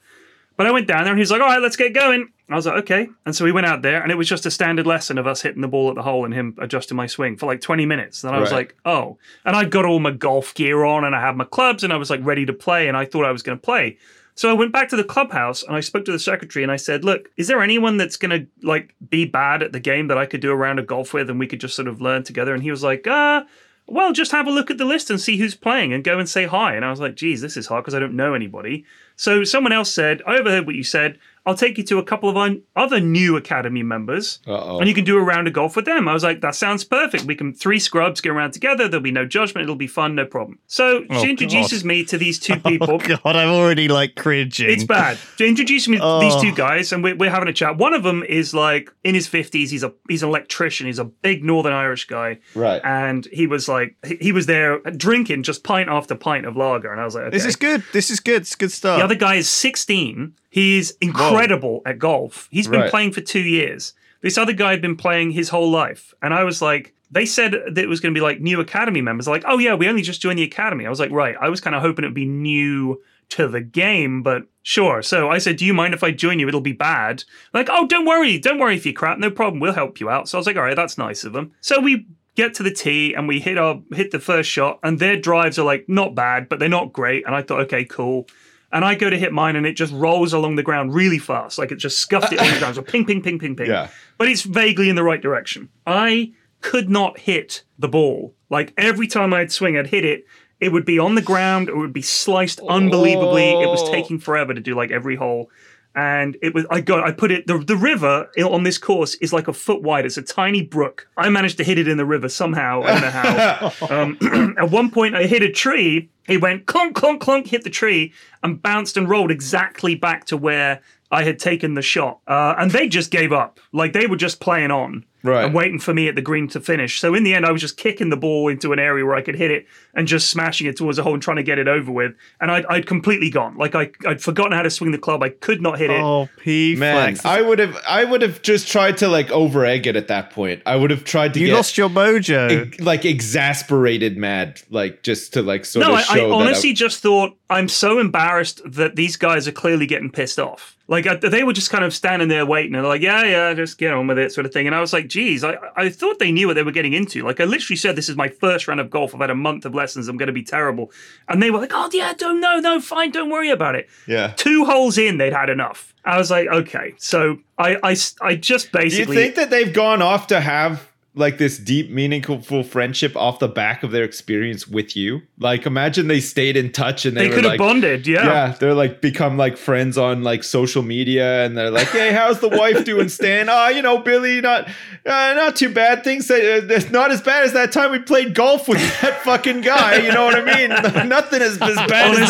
But I went down there, and he was like, "All right, let's get going." I was like, "Okay," and so we went out there, and it was just a standard lesson of us hitting the ball at the hole and him adjusting my swing for like 20 minutes. And I was Right. like, "Oh," and I got all my golf gear on, and I had my clubs, and I was like ready to play, and I thought I was going to play. So I went back to the clubhouse and I spoke to the secretary and I said, "Look, is there anyone that's going to like be bad at the game that I could do a round of golf with and we could just sort of learn together?" And he was like, "Uh, well, just have a look at the list and see who's playing and go and say hi." And I was like, "Geez, this is hard because I don't know anybody." So someone else said, "I overheard what you said. I'll take you to a couple of un- other new academy members, Uh-oh. and you can do a round of golf with them." I was like, "That sounds perfect. We can three scrubs get around together. There'll be no judgment. It'll be fun, no problem." So Oh, she introduces me to these two oh, people. God, I'm already like cringing. It's bad. They introduced me to Oh. these two guys, and we're, we're having a chat. One of them is like in his fifties. He's a he's an electrician. He's a big Northern Irish guy, right and he was like he, he was there drinking just pint after pint of lager, and I was like, okay. This is good. This is good. It's good stuff. The other guy is sixteen. He's incredible at golf. He's been Right. playing for two years. This other guy had been playing his whole life, and I was like. They said that it was going to be like new academy members. Like, oh yeah, we only just joined the academy. I was like, right. I was kind of hoping it would be new to the game, but sure. So I said, Do you mind if I join you? It'll be bad. Like, oh, don't worry. Don't worry if you crap. No problem. We'll help you out. So I was like, All right, that's nice of them. So we get to the tee and we hit our hit the first shot and their drives are like not bad but they're not great and i thought okay cool and i go to hit mine and it just rolls along the ground really fast. Like it just scuffed it on the ground. So ping ping ping ping ping. Yeah. but it's vaguely in the right direction. I could not hit the ball. Like every time i'd swing i'd hit it it would be on the ground. It would be sliced unbelievably. It was oh. taking forever to do like every hole and it was I got I put it the the river on this course is like a foot wide. It's a tiny brook. I managed to hit it in the river somehow. I don't know how. um, at one point, I hit a tree. It went clunk clunk clunk, hit the tree, and bounced and rolled exactly back to where I had taken the shot. Uh, and they just gave up. Like they were just playing on. Right. And waiting for me at the green to finish. So in the end, I was just kicking the ball into an area where I could hit it and just smashing it towards the hole and trying to get it over with. And I'd, I'd completely gone. Like I, I'd forgotten how to swing the club. I could not hit it. Oh, P Man, flex. I would have I would have just tried to like over egg it at that point. I would have tried to you get lost your mojo. e- like exasperated mad, like just to like sort No, of I, I that honestly just thought I'm so embarrassed that these guys are clearly getting pissed off. Like I, they were just kind of standing there waiting, and like, "Yeah, yeah, just get on with it," sort of thing. And I was like, "Geez, I, I thought they knew what they were getting into." Like I literally said, "This is my first round of golf. I've had a month of lessons. I'm going to be terrible," and they were like, "Oh yeah, don't no, no, fine, don't worry about it." yeah. Two holes in, they'd had enough. I was like, "Okay," so I, I, I just basically. Do you basically think that they've gone off to have like this deep, meaningful friendship off the back of their experience with you? Like, imagine they stayed in touch and they, they could have like, bonded. Yeah. Yeah, they're like become like friends on like social media, and they're like, "Hey, how's the wife doing, Stan? Oh, you know, Billy, not uh, not too bad. Things uh, it's not as bad as that time we played golf with that fucking guy. You know what I mean? Nothing is as bad Honestly,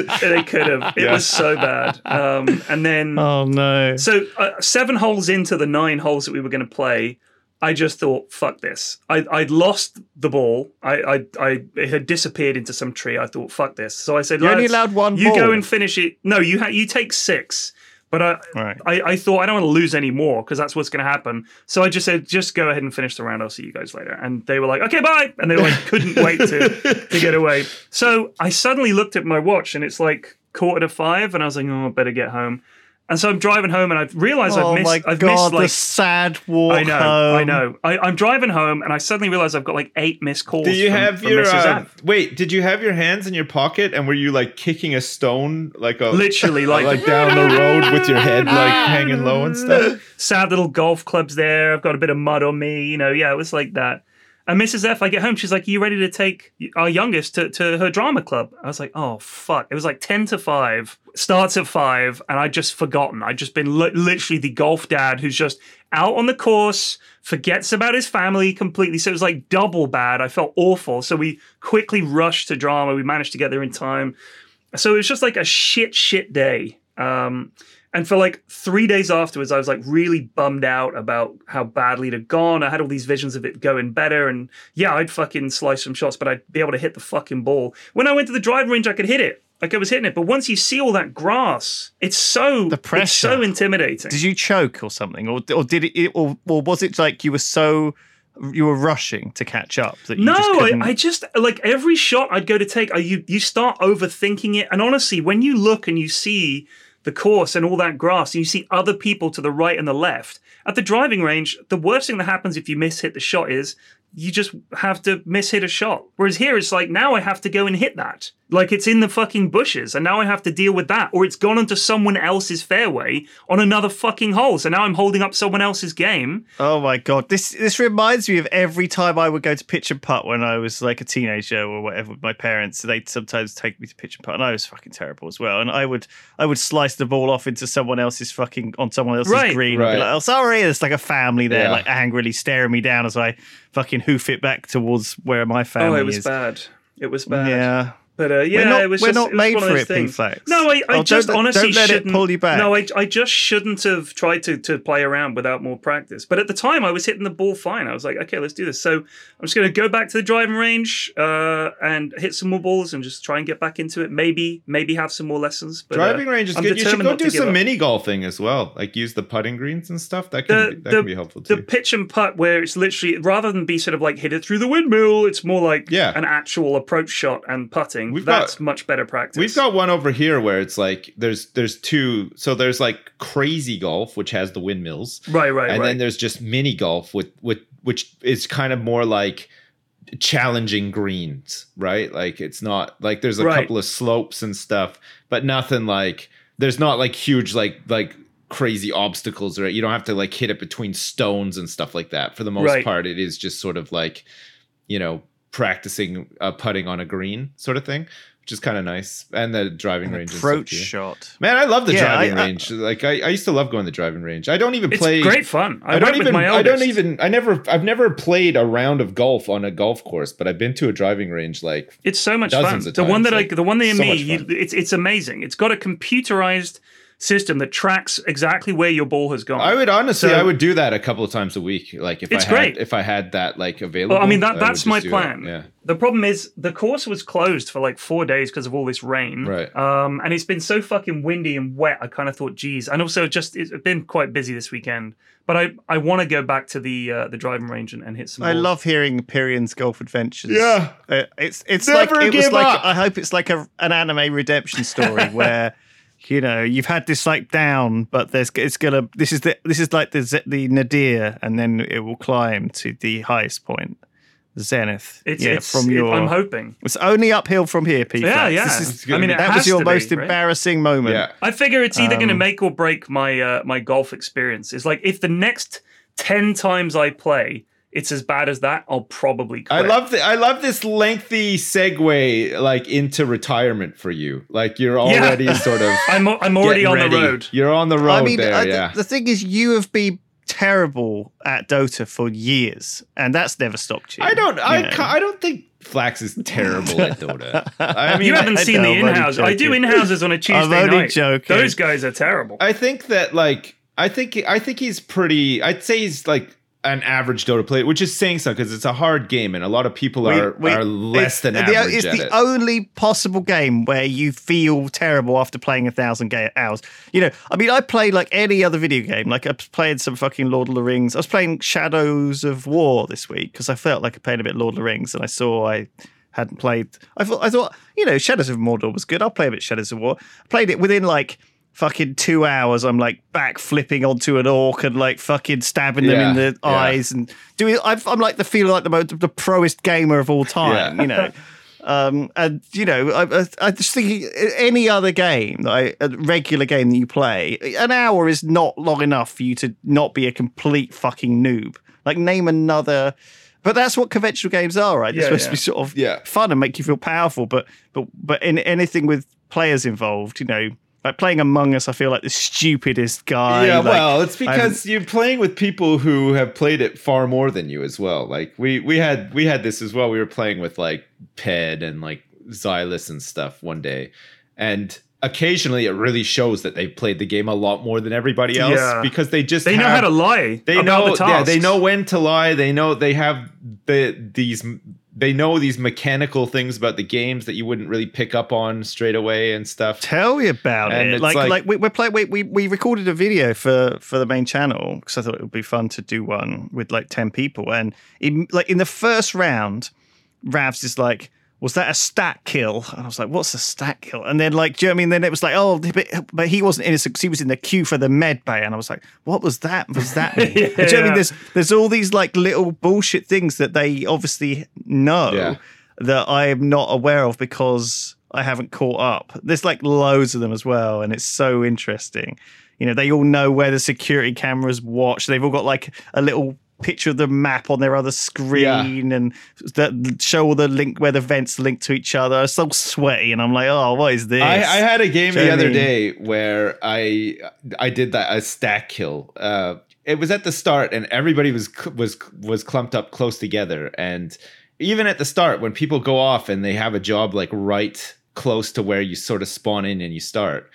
as that." they could have. It Yeah. was so bad. Um, and then oh no. So uh, seven holes into the nine holes that we were going to play, I just thought, "Fuck this!" I, I'd lost the ball. I, I, I it had disappeared into some tree. I thought, "Fuck this!" So I said, You only allowed one You go and finish it. No, you ha- you take six. But I, Right. I, I thought I don't want to lose any more because that's what's going to happen. So I just said, just go ahead and finish the round. I'll see you guys later. And they were like, okay, bye. And they like couldn't wait to to get away. So I suddenly looked at my watch and it's like quarter to five, and I was like, oh, I better get home. And so I'm driving home, and I've realized oh I've missed. my I've god, missed the sad walk I know, home. I know. I, I'm driving home, and I suddenly realize I've got like eight missed calls. Do you from, have from your uh, wait? Did you have your hands in your pocket and were you like kicking a stone like a Literally, like- like down the road with your head like hanging low and stuff? sad little golf clubs there. I've got a bit of mud on me. You know, yeah, it was like that. And Mrs. F, I get home, she's like, "Are you ready to take our youngest to, to her drama club?" I was like, "Oh fuck!" It was like ten to five, starts at five, and I'd just forgotten. I'd just been li- literally the golf dad who's just out on the course, forgets about his family completely. So it was like double bad. I felt awful. So we quickly rushed to drama. We managed to get there in time. So it was just like a shit, shit day. Um, and for like three days afterwards, I was like really bummed out about how badly it had gone. I had all these visions of it going better. And yeah, I'd fucking slice some shots, but I'd be able to hit the fucking ball. When I went to the driving range, I could hit it. Like I was hitting it. But once you see all that grass, it's so The it's so intimidating. Did you choke or something, or or did it, or or was it like you were so you were rushing to catch up that you no, just I. I just like every shot I'd go to take, I, you you start overthinking it. And honestly, when you look and you see the course and all that grass, and you see other people to the right and the left at the driving range, the worst thing that happens if you miss hit the shot is you just have to miss hit a shot. Whereas here, it's like now I have to go and hit that. Like it's in the fucking bushes, and now I have to deal with that, or it's gone onto someone else's fairway on another fucking hole. So now I'm holding up someone else's game. Oh my god, this this reminds me of every time I would go to pitch and putt when I was like a teenager or whatever with my parents. They'd sometimes take me to pitch and putt, and I was fucking terrible as well. And I would I would slice the ball off into someone else's fucking on someone else's Right. green. I'd be like, oh sorry, there's like a family there, Yeah. like angrily staring me down as I fucking hoof it back towards where my family is oh, it was is. bad. It was bad. Yeah. But uh, yeah, not- it was we're just, not it was made one for those it, things. P-Flex. No, I, I Oh, don't just honestly don't let it shouldn't pull you back. No, I, I just shouldn't have tried to to play around without more practice. But at the time, I was hitting the ball fine. I was like, okay, let's do this. So I'm just going to go back to the driving range uh, and hit some more balls and just try and get back into it. Maybe maybe have some more lessons. But, uh, Driving range is I'm good. You should go do some mini golfing as well. Like use the putting greens and stuff. That can the, be, that the, can be helpful too. the pitch and putt where it's literally rather than be sort of like hit it through the windmill, it's more like Yeah. an actual approach shot and putting. Training. We've That's got- much better practice. We've got one over here where it's like there's there's two. So there's like crazy golf, which has the windmills, right, right, and right. then there's just mini golf with with which is kind of more like challenging greens, right? Like it's not like there's a Right. couple of slopes and stuff, but nothing like there's not like huge like like crazy obstacles or you don't have to like hit it between stones and stuff like that. For the most Right. part, it is just sort of like you know practicing uh, putting on a green sort of thing, which is kind of nice. And the driving range approach too. shot. Man, I love the Yeah, driving I- I- range. like I, I used to love going to the driving range. I don't even it's play great fun. I, I, don't even. my I don't even. I never. I've never played a round of golf on a golf course, but I've been to a driving range. Like It's so much fun. dozens of The one that like, I, the one near so me, you, fun. it's it's amazing. It's got a computerized system that tracks exactly where your ball has gone. I would honestly, So- I would do that a couple of times a week. Like if It's I had, great. if I had that like available. Well, I mean that that's just my plan. that. Yeah. The problem is the course was closed for like four days because of all this rain. Right. Um, and it's been so fucking windy and wet. I kind of thought, geez. And also, just it's been quite busy this weekend. But I, I want to go back to the uh, the driving range and, and hit some. I balls. love hearing Pyrion's golf adventures. Yeah. Uh, it's it's Never like it was give like. I hope it's like a, an anime redemption story where you know you've had this like down, but there's it's gonna this is the this is like the the nadir, and then it will climb to the highest point, zenith. It's, yeah, it's from it- your. I'm hoping. it's only uphill from here, Pete. Yeah, yeah. This is, I mean, that was your to be, most right? embarrassing moment. Yeah. I figure it's either going to Um, make or break my uh, my golf experience. It's like if the next ten times I play, it's as bad as that, I'll probably quit. I love the, I love this lengthy segue like into retirement for you. Like you're already sort of I'm I'm already on ready. the road. You're on the road I mean, there. I- yeah. the thing is, you have been terrible at Dota for years, and that's never stopped you. I don't. I you know. ca- I don't think Flax is terrible at Dota. I mean, you haven't I seen the I'm only in-house. I do in-houses on a Tuesday only night. joking. Those guys are terrible. I think that like I think I think he's pretty. I'd say he's like an average Dota player, which is saying something because it's a hard game and a lot of people are we- are less it's than the, average It's at the it. only possible game where you feel terrible after playing a thousand ga- hours. You know, I mean, I played like any other video game. Like I playing some fucking Lord of the Rings. I was playing Shadows of War this week because I felt like I played a bit Lord of the Rings, and I saw I hadn't played. I thought, I thought, you know, Shadows of Mordor was good. I'll play a bit Shadows of War. I played it within like. Fucking two hours, I'm like back flipping onto an orc and like fucking stabbing them in the yeah. eyes and doing. I've, I'm like the feel like the most the proest gamer of all time, Yeah. you know. Um, and you know, I, I, I just think any other game, that I, a regular game that you play, an hour is not long enough for you to not be a complete fucking noob. Like, name another. But that's what conventional games are, right? They're Yeah, supposed yeah. to be sort of Yeah. fun and make you feel powerful. But but but in anything with players involved, you know, like playing Among Us, I feel like the stupidest guy. yeah, like, well, it's I'm- because you're playing with people who have played it far more than you as well. Like we we had we had this as well. We were playing with like Ped and like Zylus and stuff one day, and occasionally it really shows that they played the game a lot more than everybody else Yeah. because they just They know how to lie. They know, the yeah, they know when to lie. They know they have the these they know these mechanical things about the games that you wouldn't really pick up on straight away and stuff. Tell me about And it. Like, like- like, we, we're playing. We, we we recorded a video for for the main channel because I thought it would be fun to do one with like ten people. And in like in the first round, Ravs is like, "Was that a stack kill?" And I was like, "What's a stack kill?" And then like, do you know what I mean? Then it was like, "Oh, but, but he wasn't innocent because he was in the queue for the med bay." And I was like, "What was that? Was that?" mean? Do you know I mean? There's there's all these like little bullshit things that they obviously know Yeah. that I am not aware of because I haven't caught up. There's like loads of them as well, and it's so interesting. You know, they all know where the security cameras watch. They've all got like a little picture of the map on their other screen and that show all the link where the vents link to each other. It's so sweaty, and I'm like, oh, what is this? I, I had a game the know what I other day where I I did that a stack kill. Uh, it was at the start, and everybody was was was clumped up close together. And even at the start, when people go off and they have a job like right close to where you sort of spawn in and you start,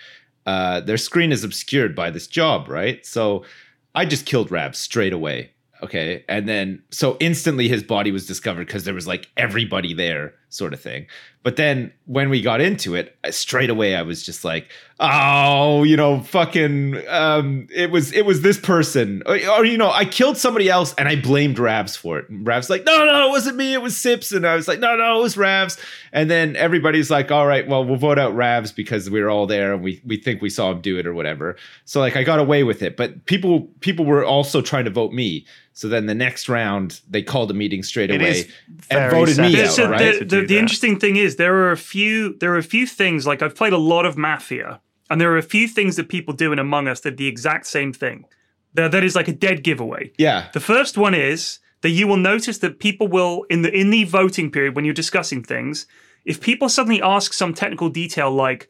uh, their screen is obscured by this job, right? So I just killed Rab straight away. Okay. And then so instantly his body was discovered because there was like everybody there sort of thing. But then when we got into it, straight away I was just like, oh, you know, fucking, um, it was it was this person, or, or, you know, I killed somebody else and I blamed Ravs for it. And Ravs like, no, no, it wasn't me, it was Sips, and I was like, no, no, it was Ravs. And then everybody's like, all right, well, we'll vote out Ravs because we were all there and we we think we saw him do it or whatever. So like, I got away with it, but people people were also trying to vote me. So then the next round, they called a meeting straight away and very voted me out. so right? the, the, the interesting thing is there are a few there are a few things like I've played a lot of Mafia, and there are a few things that people do in Among Us that are the exact same thing. That, that is like a dead giveaway. yeah, The first one is that you will notice that people will in the in the voting period when you're discussing things, if people suddenly ask some technical detail like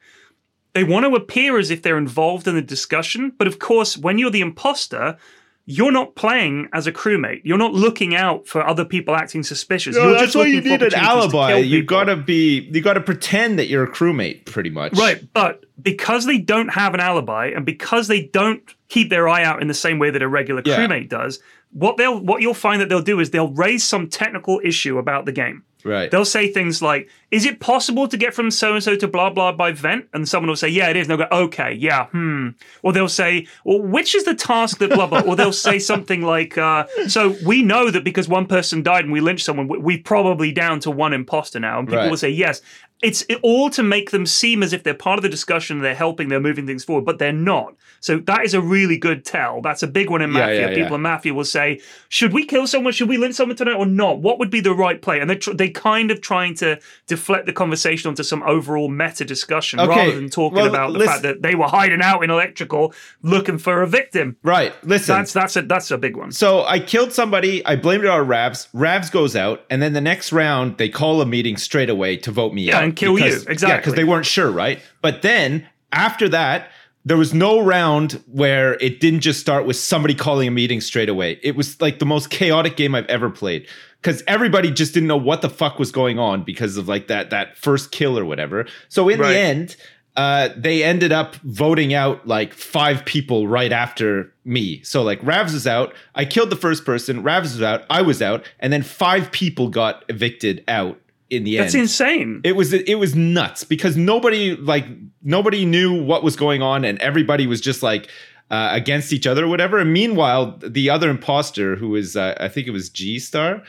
they want to appear as if they're involved in the discussion, but of course, when you're the imposter, you're not playing as a crewmate. You're not looking out for other people acting suspicious. No, you're that's just why you need an alibi. You gotta be, you gotta pretend that you're a crewmate, pretty much. Right, but because they don't have an alibi and because they don't keep their eye out in the same way that a regular Yeah. crewmate does, what they'll what you'll find that they'll do is they'll raise some technical issue about the game. Right. They'll say things like, "Is it possible to get from so and so to blah blah by vent?" And someone will say, "Yeah, it is." And they'll go, "Okay, yeah, hmm." Or they'll say, "Well, which is the task that blah blah?" or they'll say something like, uh, "So we know that because one person died and we lynched someone, we- we probably down to one imposter now." And people Right. will say, "Yes." It's all to make them seem as if they're part of the discussion, they're helping, they're moving things forward, but they're not. So that is a really good tell. That's a big one in Yeah, Mafia. yeah, People yeah. in Mafia will say, "Should we kill someone? Should we lynch someone tonight or not? What would be the right play?" And they tr- they kind of trying to deflect the conversation onto some overall meta discussion Okay, rather than talking well, about the listen- fact that they were hiding out in electrical looking for a victim. Right. Listen. That's that's a that's a big one. so I killed somebody. I blamed it on Ravs. Ravs goes out, and then the next round they call a meeting straight away to vote me Yeah, out and kill you. because- Yeah, Exactly. because they weren't sure, right? But then after that. There was no round where it didn't just start with somebody calling a meeting straight away. It was like the most chaotic game I've ever played because everybody just didn't know what the fuck was going on because of like that that first kill or whatever. So in Right. the end, uh, they ended up voting out like five people right after me. So like Ravs was out. I killed the first person. Ravs was out. I was out, and then five people got evicted out in the That's end. That's insane. It was it was nuts because nobody like nobody knew what was going on, and everybody was just like. Uh, against each other or whatever. And meanwhile, the other imposter, who was, uh, I think it was G Star,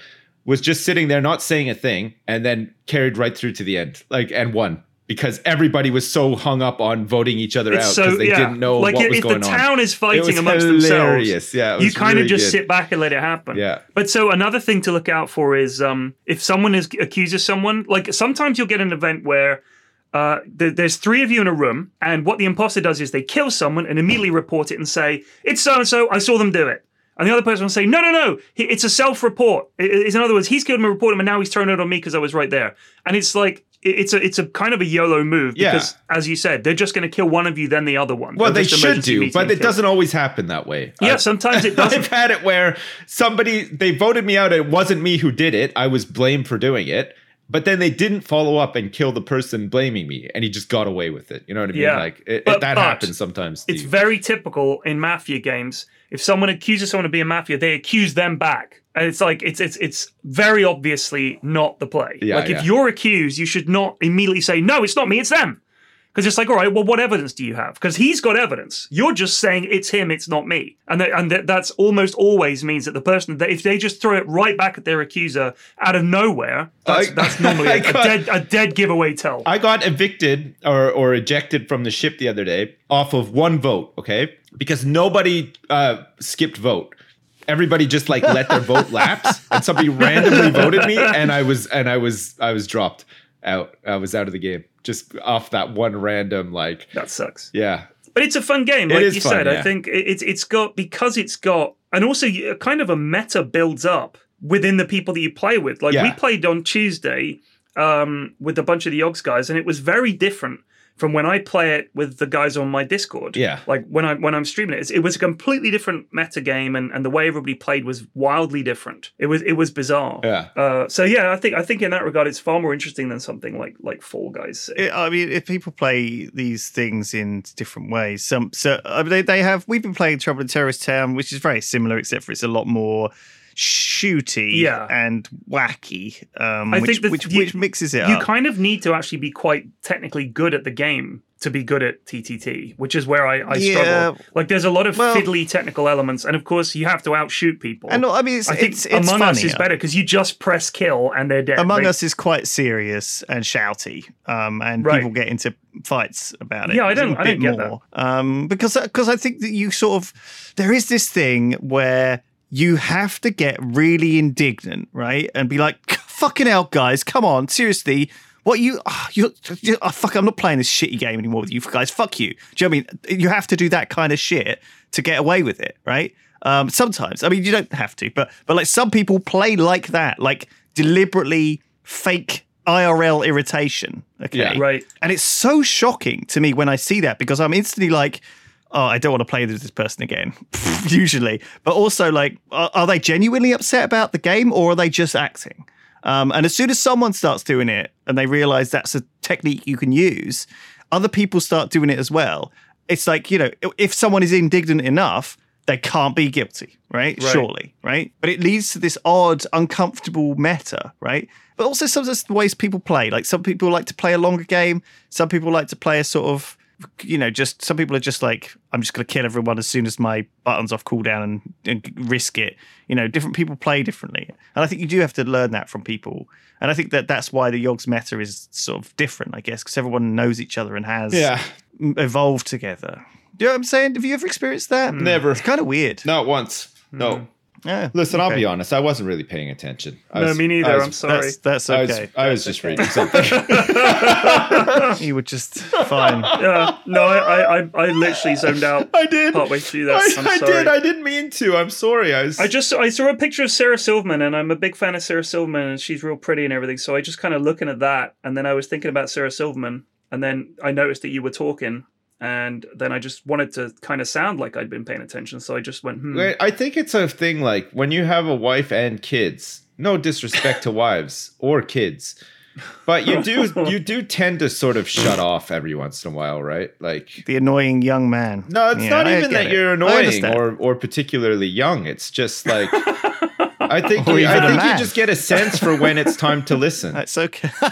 was just sitting there not saying a thing and then carried right through to the end, like, and won because everybody was so hung up on voting each other It's out so because they yeah. didn't know like what if was the going on. town is It fighting amongst hilarious. themselves. Yeah, you kind really of just good. sit back and let it happen. Yeah. But so another thing to look out for is um, if someone is accuses someone, like sometimes you'll get an event where uh, th- there's three of you in a room, and what the imposter does is they kill someone and immediately report it and say, "It's so and so. I saw them do it." And the other person will say, "No, no, no. It's a self-report. It's in other words, he's killed him and reported him, and now he's throwing it on me because I was right there." And it's like it's a it's a kind of a YOLO move Yeah. because, as you said, they're just going to kill one of you, then the other one. Well, they should do, but it kill. doesn't always happen that way. Yeah, I- sometimes it doesn't. I've had it where somebody they voted me out. It wasn't me who did it. I was blamed for doing it. But then they didn't follow up and kill the person blaming me, and he just got away with it. You know what I mean? Yeah. Like it, But- it, that happens sometimes. It's very typical in mafia games. If someone accuses someone of being a mafia, they accuse them back. And it's like it's it's it's very obviously not the play. Yeah, like yeah. if you're accused, you should not immediately say, No, it's not me, it's them. Because it's like, all right, well, what evidence do you have? Because he's got evidence. You're just saying it's him, it's not me, and that, and that, that's almost always means that the person that if they just throw it right back at their accuser out of nowhere, that's, I- that's normally a, a got- dead a dead giveaway tell. I got evicted or, or ejected from the ship the other day off of one vote, okay? Because nobody uh, skipped vote. Everybody just like let their vote lapse, and somebody randomly voted me, and I was and I was I was dropped out. I was out of the game just off that one random like that sucks. yeah But it's a fun game, It like is you fun, said. I think it- it's it's got because it's got and also kind of a meta builds up within the people that you play with. Like we played on Tuesday um, with a bunch of the Yogs guys, and it was very different from when I play it with the guys on my Discord. Yeah. like when I when I'm streaming it, it was a completely different meta game, and, and the way everybody played was wildly different. It was it was bizarre. Yeah. Uh, so yeah, I think I think in that regard, it's far more interesting than something like like Fall Guys. It- I mean, if people play these things in different ways, some so I mean, they they have. We've been playing Trouble in Terrorist Town, which is very similar, except for it's a lot more shooty Yeah. and wacky, um, I which, think which, you- which mixes it you up. kind of need to actually be quite technically good at the game to be good at TTT, which is where I, I Yeah. struggle. Like, there's a lot of Well- fiddly technical elements, and of course, you have to outshoot people. and I mean, it's, I think it's, it's Among Us is better because you just press kill and they're dead. Among They- Us is quite serious and shouty, um, and Right. people get into fights about it. Yeah, I don't- I don't get that. more. Um, because because I think that you sort of there is this thing where you have to get really indignant, right, and be like, "Fucking hell, guys, come on, seriously." What you, ah, you, you oh, fuck! I'm not playing this shitty game anymore with you guys. Fuck you. Do you know what I mean? You have to do that kind of shit to get away with it, right? Um, sometimes, I mean, you don't have to, but but like some people play like that, like deliberately fake IRL irritation. Okay, Yeah. Right. And it's so shocking to me when I see that because I'm instantly like, oh, I don't want to play with this person again. Usually, but also like, are, are they genuinely upset about the game or are they just acting? Um, and as soon as someone starts doing it and they realize that's a technique you can use, other people start doing it as well. It's like, you know, if someone is indignant enough, they can't be guilty, right? Right. Surely, right? But it leads to this odd, uncomfortable meta, right? But also sometimes the ways people play. Like some people like to play a longer game, some people like to play a sort of you know, just some people are just like, I'm just going to kill everyone as soon as my button's off cooldown and, and risk it. You know, different people play differently, and I think you do have to learn that from people. And I think that that's why the Yogs meta is sort of different, I guess, because everyone knows each other and has Yeah. evolved together. Do you know what I'm saying? Have you ever experienced that? Never. It's kind of weird. Not once. No. Hmm. Yeah. Listen, I'll be honest. I wasn't really paying attention. I No, was- me neither. I was- I'm sorry. That's that's I was, okay. I was just reading something. you were just fine. Yeah. No, I, I, I literally zoned out. I did. Partway through that. I, I'm I did. I didn't mean to. I'm sorry. I was. I just I saw a picture of Sarah Silverman and I'm a big fan of Sarah Silverman and she's real pretty and everything. So I just kind of looking at that and then I was thinking about Sarah Silverman and then I noticed that you were talking and then I just wanted to kind of sound like I'd been paying attention. So I just went, hmm. I think it's a thing like when you have a wife and kids. No disrespect to wives or kids, but you do you do tend to sort of shut off every once in a while, right? Like The annoying young man. no, it's Yeah, not I even that it. you're annoying or or particularly young. It's just like I think Or you, even think you just get a sense for when it's time to listen. That's okay. Uh,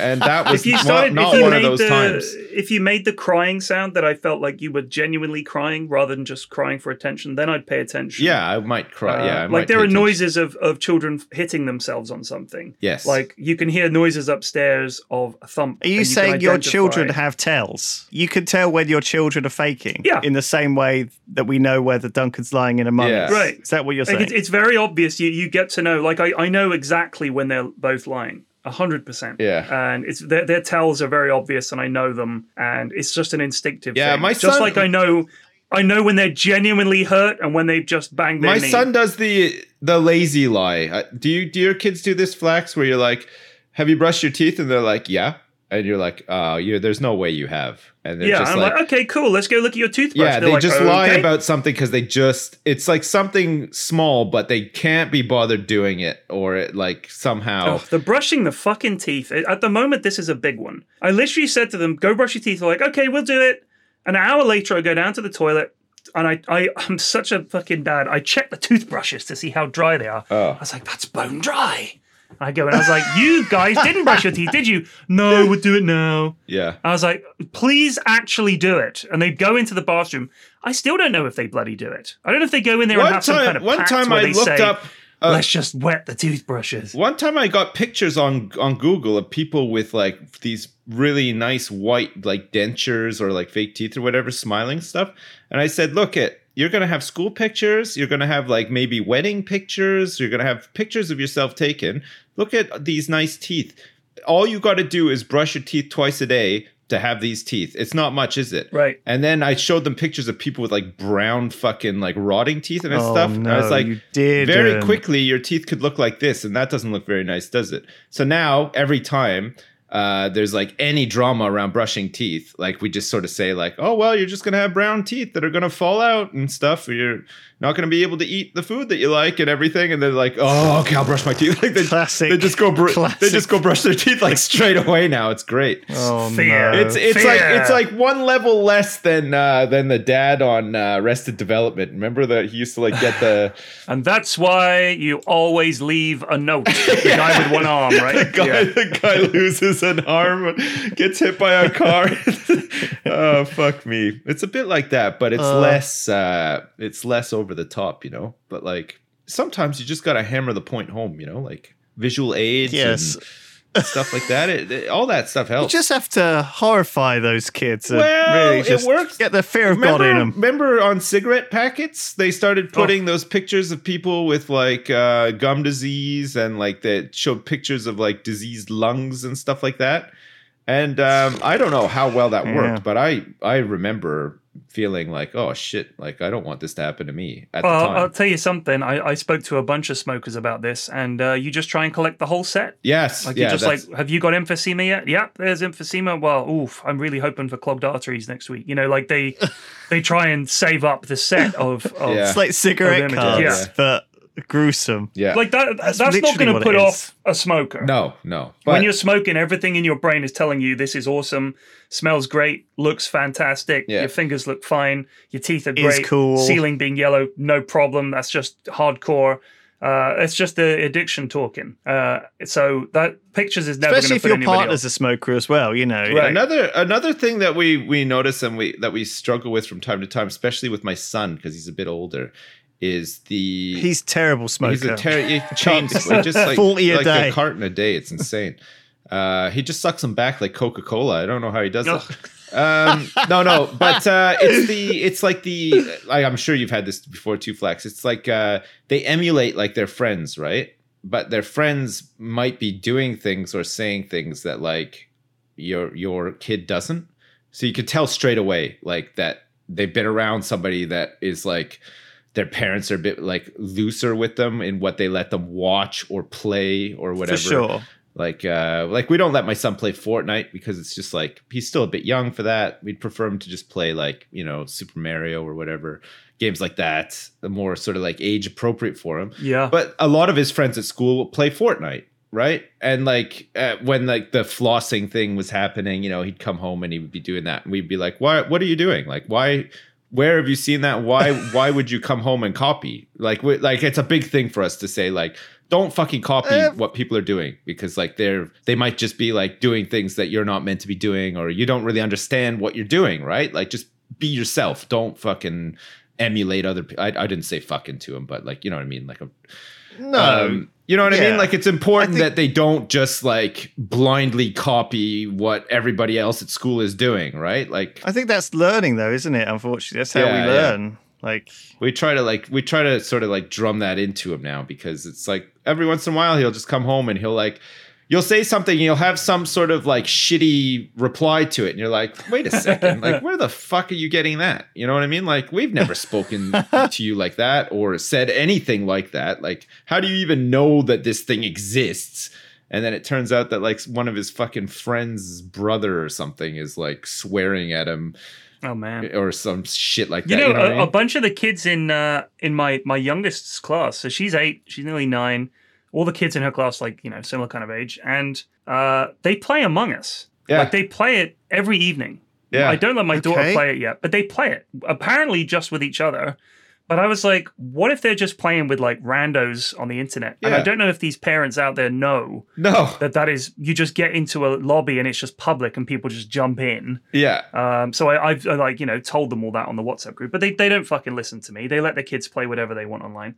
and that was if you not- started, not if you one made of those the, times. if you made the crying sound that I felt like you were genuinely crying rather than just crying for attention, then I'd pay attention. Yeah, I might cry. Uh, yeah, I like there are attention. noises of, of children hitting themselves on something. Yes. Like you can hear noises upstairs of a thump. Are you and can saying your children have tells? You can tell when your children are faking. Yeah. In the same way that we know whether Duncan's lying in a mummy. Yeah. Right. Is that what you're Like saying? it's, it's very obvious. You you get to know. Like I, I know exactly when they're both lying. A hundred percent. Yeah. And it's their their tells are very obvious, and I know them, and it's just an instinctive. Yeah, thing. my just son- like I know, I know when they're genuinely hurt and when they've just banged their My knee. son does the the lazy lie. Uh, Do you do your kids do this flex where you're like, "Have you brushed your teeth?" and they're like, "Yeah," and you're like, "Oh, you there's no way you have," and they're Yeah, just I'm like, like, okay, cool. Let's go look at your toothbrush. yeah, They're they like, just lie "Okay." about something because they just it's like something small, but they can't be bothered doing it, or it like somehow. Oh, the brushing the fucking teeth. At the moment, this is a big one. I literally said to them, "Go brush your teeth." They're like, "Okay, we'll do it." An hour later, I go down to the toilet, and I, I, I'm such a fucking dad. I check the toothbrushes to see how dry they are. Oh. I was like, "That's bone dry." I go and I was like, "You guys didn't brush your teeth, did you?" No, we'll do it now. Yeah, I was like, "Please actually do it." And they'd go into the bathroom. I still don't know if they bloody do it. I don't know if they go in there and one have some kind of one time I they looked say, up. Uh, "Let's just wet the toothbrushes." One time I got pictures on on Google of people with like these really nice white like dentures or like fake teeth or whatever smiling stuff and I said look at you're going to have school pictures you're going to have like maybe wedding pictures you're going to have pictures of yourself taken look at these nice teeth. All you got to do is brush your teeth twice a day to have these teeth. It's not much is it? Right. and then I showed them pictures of people with like brown fucking like rotting teeth and Oh, stuff and I was no, like very quickly your teeth could look like this and that doesn't look very nice does it? So now every time uh, there's like any drama around brushing teeth, like we just sort of say like, oh well, you're just gonna have brown teeth that are gonna fall out and stuff. Or you're not gonna be able to eat the food that you like and everything. And they're like, oh, okay, I'll brush my teeth. Like they, Classic- They just go. Br- they just go brush their teeth like straight away now. It's great. Oh Fear. no! It's it's Fear. like it's like one level less than uh, than the dad on uh, Arrested Development. Remember that he used to like get the And that's why you always leave a note. The guy with one arm, right? the guy Yeah. the guy loses an arm, gets hit by a car. oh fuck me! It's a bit like that, but it's Uh. less uh, it's less over the top, you know. But like sometimes you just gotta hammer the point home, you know, like visual aids Yes. and stuff like that. It, it- all that stuff helps. You just have to horrify those kids. And Well, really it works. Get the fear of remember, God in them. remember on cigarette packets, they started Oh. putting those pictures of people with like uh, gum disease and like they showed pictures of like diseased lungs and stuff like that. And um, I don't know how well that Yeah. worked, but I I remember feeling like, oh shit, like I don't want this to happen to me at Well, the I'll tell you something. I, I spoke to a bunch of smokers about this, and uh, you just try and collect the whole set. yes, Like yeah, you're just that's- like, have you got emphysema yet? Yep, there's emphysema. Well, oof, I'm really hoping for clogged arteries next week. You know, like they they try and save up the set of, of Yeah. It's like cigarette cards, yeah. but gruesome. yeah, like that. That's That's, not going to put off a smoker. no, no. when you're smoking, everything in your brain is telling you this is awesome, smells great, looks fantastic, Yeah. your fingers look fine, your teeth are Is great, cool. ceiling being yellow, no problem. That's just hardcore. Uh, it's just the addiction talking. Uh, so that pictures is never going Especially to if put your anybody partner's off. a smoker as well, you know. Right. Another another thing that we we notice and we that we struggle with from time to time, especially with my son because he's a bit older, is the He's terrible smoker. He's a ter- he chains just like 40 a like day. a carton a day. It's insane. Uh, he just sucks them back like Coca Cola. I don't know how he does it. Um, no, no, but uh, it's the it's like the like, I'm sure you've had this before too, Flax. It's like uh, they emulate like their friends, right? But their friends might be doing things or saying things that like your your kid doesn't. So you could tell straight away like that they've been around somebody that is like their parents are a bit like looser with them in what they let them watch or play or whatever. For sure. Like uh like we don't let my son play Fortnite because it's just like he's still a bit young for that. We'd prefer him to just play like, you know, Super Mario or whatever. Games like that, the more sort of like age appropriate for him. Yeah. But a lot of his friends at school will play Fortnite, right? And like uh, when like the flossing thing was happening, you know, he'd come home and he would be doing that, and we'd be like, "Why? What are you doing? Like, why? Where have you seen that? Why? why would you come home and copy? Like, we, like it's a big thing for us to say, like, don't fucking copy Uh, what people are doing because like they're they might just be like doing things that you're not meant to be doing, or you don't really understand what you're doing, right? Like, just be yourself. Don't fucking emulate other people. I, I didn't say fucking to him, but like, you know what I mean? Like a No. um, you know what I mean? Like it's important think- that they don't just like blindly copy what everybody else at school is doing, right? Like I think that's learning, though, isn't it? Unfortunately, that's how Yeah, we yeah. learn. Like, we try to like we try to sort of like drum that into him now because it's like every once in a while he'll just come home and he'll like you'll say something and you'll have some sort of like shitty reply to it and you're like wait a second like where the fuck are you getting that you know what i mean like we've never spoken to you like that or said anything like that like how do you even know that this thing exists and then it turns out that like one of his fucking friend's brother or something is like swearing at him oh man. or some shit like You that know, you know a, I mean? a bunch of the kids in uh, in my my youngest's class. So she's eight. She's nearly nine. All the kids in her class, like you know, similar kind of age, and uh, they play Among Us. Yeah. Like they play it every evening. Yeah. I don't let my daughter play it yet, but they play it apparently just with each other. But I was like, what if they're just playing with like randos on the internet? Yeah. And I don't know if these parents out there know no that that is you just get into a lobby and it's just public and people just jump in. yeah Um, so I, I've uh, like you know told them all that on the WhatsApp group, but they, they don't fucking listen to me. They let their kids play whatever they want online.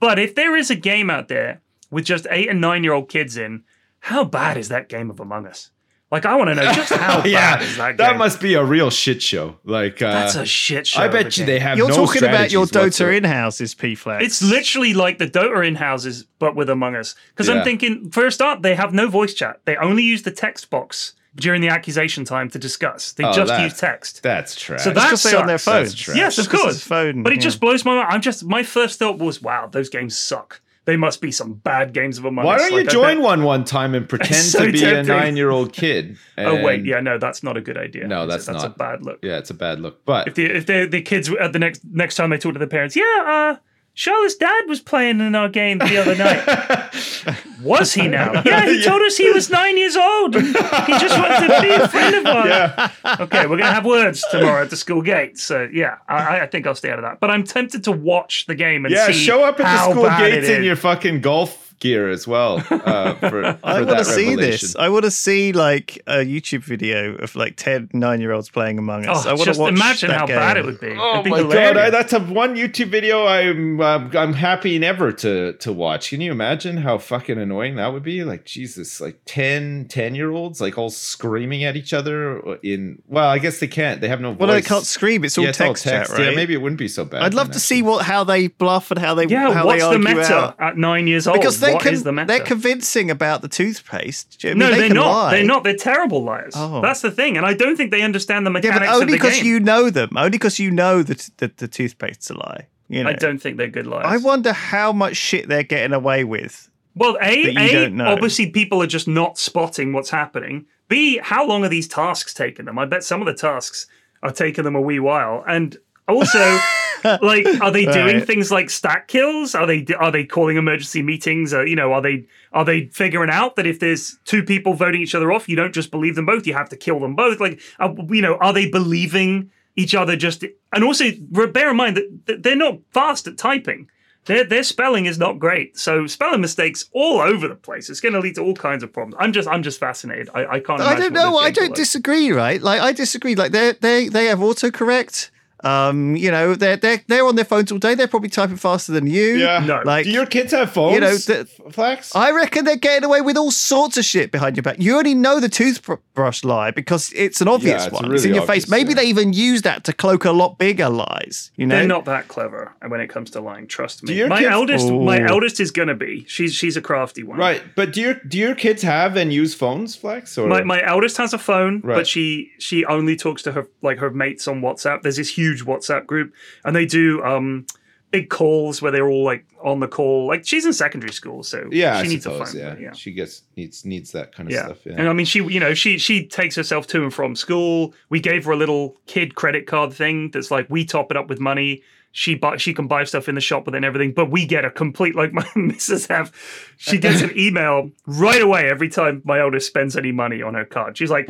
But if there is a game out there with just eight and nine year old kids in, how bad is that game of Among Us? Like I want to know just how yeah, bad is that game. that must be a real shit show. Like, uh, That's a shit show. I bet you game. they have. you're no talking about your Dota whatsoever. in houses, P Flex. It's literally like the Dota in houses, but with Among Us. Because Yeah. I'm thinking, for a start, they have no voice chat. They only use the text box during the accusation time to discuss. They Oh, just that- use text. That's trash. So that's because they're on their sucks. phone. Yes, of course. phone, but it yeah. just blows my mind. I'm just my first thought was, wow, those games suck. They must be some bad games of Among Why don't you Like, I join one one time and pretend so to be a nine year old kid? Oh wait, yeah, no, that's not a good idea. No, that's that's not. a bad look. Yeah, it's a bad look. But If the if the the kids at the next next time they talk to their parents, yeah, uh, Charlotte's dad was playing in our game the other night. was he now? Yeah, he told us he was nine years old. He just wanted to be a friend of ours. Okay, we're gonna have words tomorrow at the school gate. So yeah, I, I think I'll stay out of that. But I'm tempted to watch the game and yeah, show up at the school bad gates in your fucking golf gear as well. Uh, for, for I want to see this. I want to see like a YouTube video of like 10 nine year olds playing Among Us. Oh, I want to watch imagine that how game. bad it would be. Oh It'd be my hilarious. god, I, that's a one YouTube video I'm uh, I'm happy never to to watch. Can you imagine how fucking annoying that would be? Like Jesus, like 10 10 year olds like all screaming at each other in well, I guess they can't. They have no voice. Well, they can't scream. It's all Yeah, it's text, chat, right? Yeah, maybe it wouldn't be so bad. I'd love then, to see what how they bluff and how they yeah, how what's they the meta out. at nine years old? Because they What can, is the meta? they're convincing about the toothpaste. You know no, I mean? they're they not. lie. They're not. They're terrible liars. Oh. That's the thing, and I don't think they understand the Yeah, mechanics but only because you know them. Only because you know that the, the toothpaste's a lie. You know. I don't think they're good liars. I wonder how much shit they're getting away with. Well, a, a obviously people are just not spotting what's happening. B, how long are these tasks taking them? I bet some of the tasks are taking them a wee while, and also. like, are they doing Right. things like stack kills? Are they are they calling emergency meetings? Or, you know, are they are they figuring out that if there's two people voting each other off, you don't just believe them both, you have to kill them both? Like, uh, you know, are they believing each other? Just and also bear in mind that that they're not fast at typing. Their, their spelling is not great, so spelling mistakes all over the place. It's going to lead to all kinds of problems. I'm just I'm just fascinated. I, I can't. I don't know. I don't like. disagree. Right? Like I disagree. Like they they they have autocorrect. Um, you know, they're they're they're on their phones all day. They're probably typing faster than you. Yeah. No. Like Do your kids have phones? You know, the- Flax? I reckon they're getting away with all sorts of shit behind your back. You only know the toothbrush lie because it's an obvious yeah, it's one. really it's in your obvious, face. Maybe yeah. they even use that to cloak a lot bigger lies. You know, They're not that clever when it comes to lying. Trust me. My kids- eldest, my eldest is going to be. She's she's a crafty one. Right, but do your do your kids have and use phones, Flax? Or My, my eldest has a phone, Right. but she she only talks to her like her mates on WhatsApp. There's this huge WhatsApp group, and they do um big calls where they're all like on the call. Like she's in secondary school, so yeah, she I needs suppose, a phone. yeah. but yeah. she gets needs needs that kind of Yeah. stuff. Yeah, and I mean, she you know she she takes herself to and from school. We gave her a little kid credit card thing that's like we top it up with money. She buy she can buy stuff in the shop with it and everything, but we get a complete like my missus have. She gets an email right away every time my eldest spends any money on her card. She's like.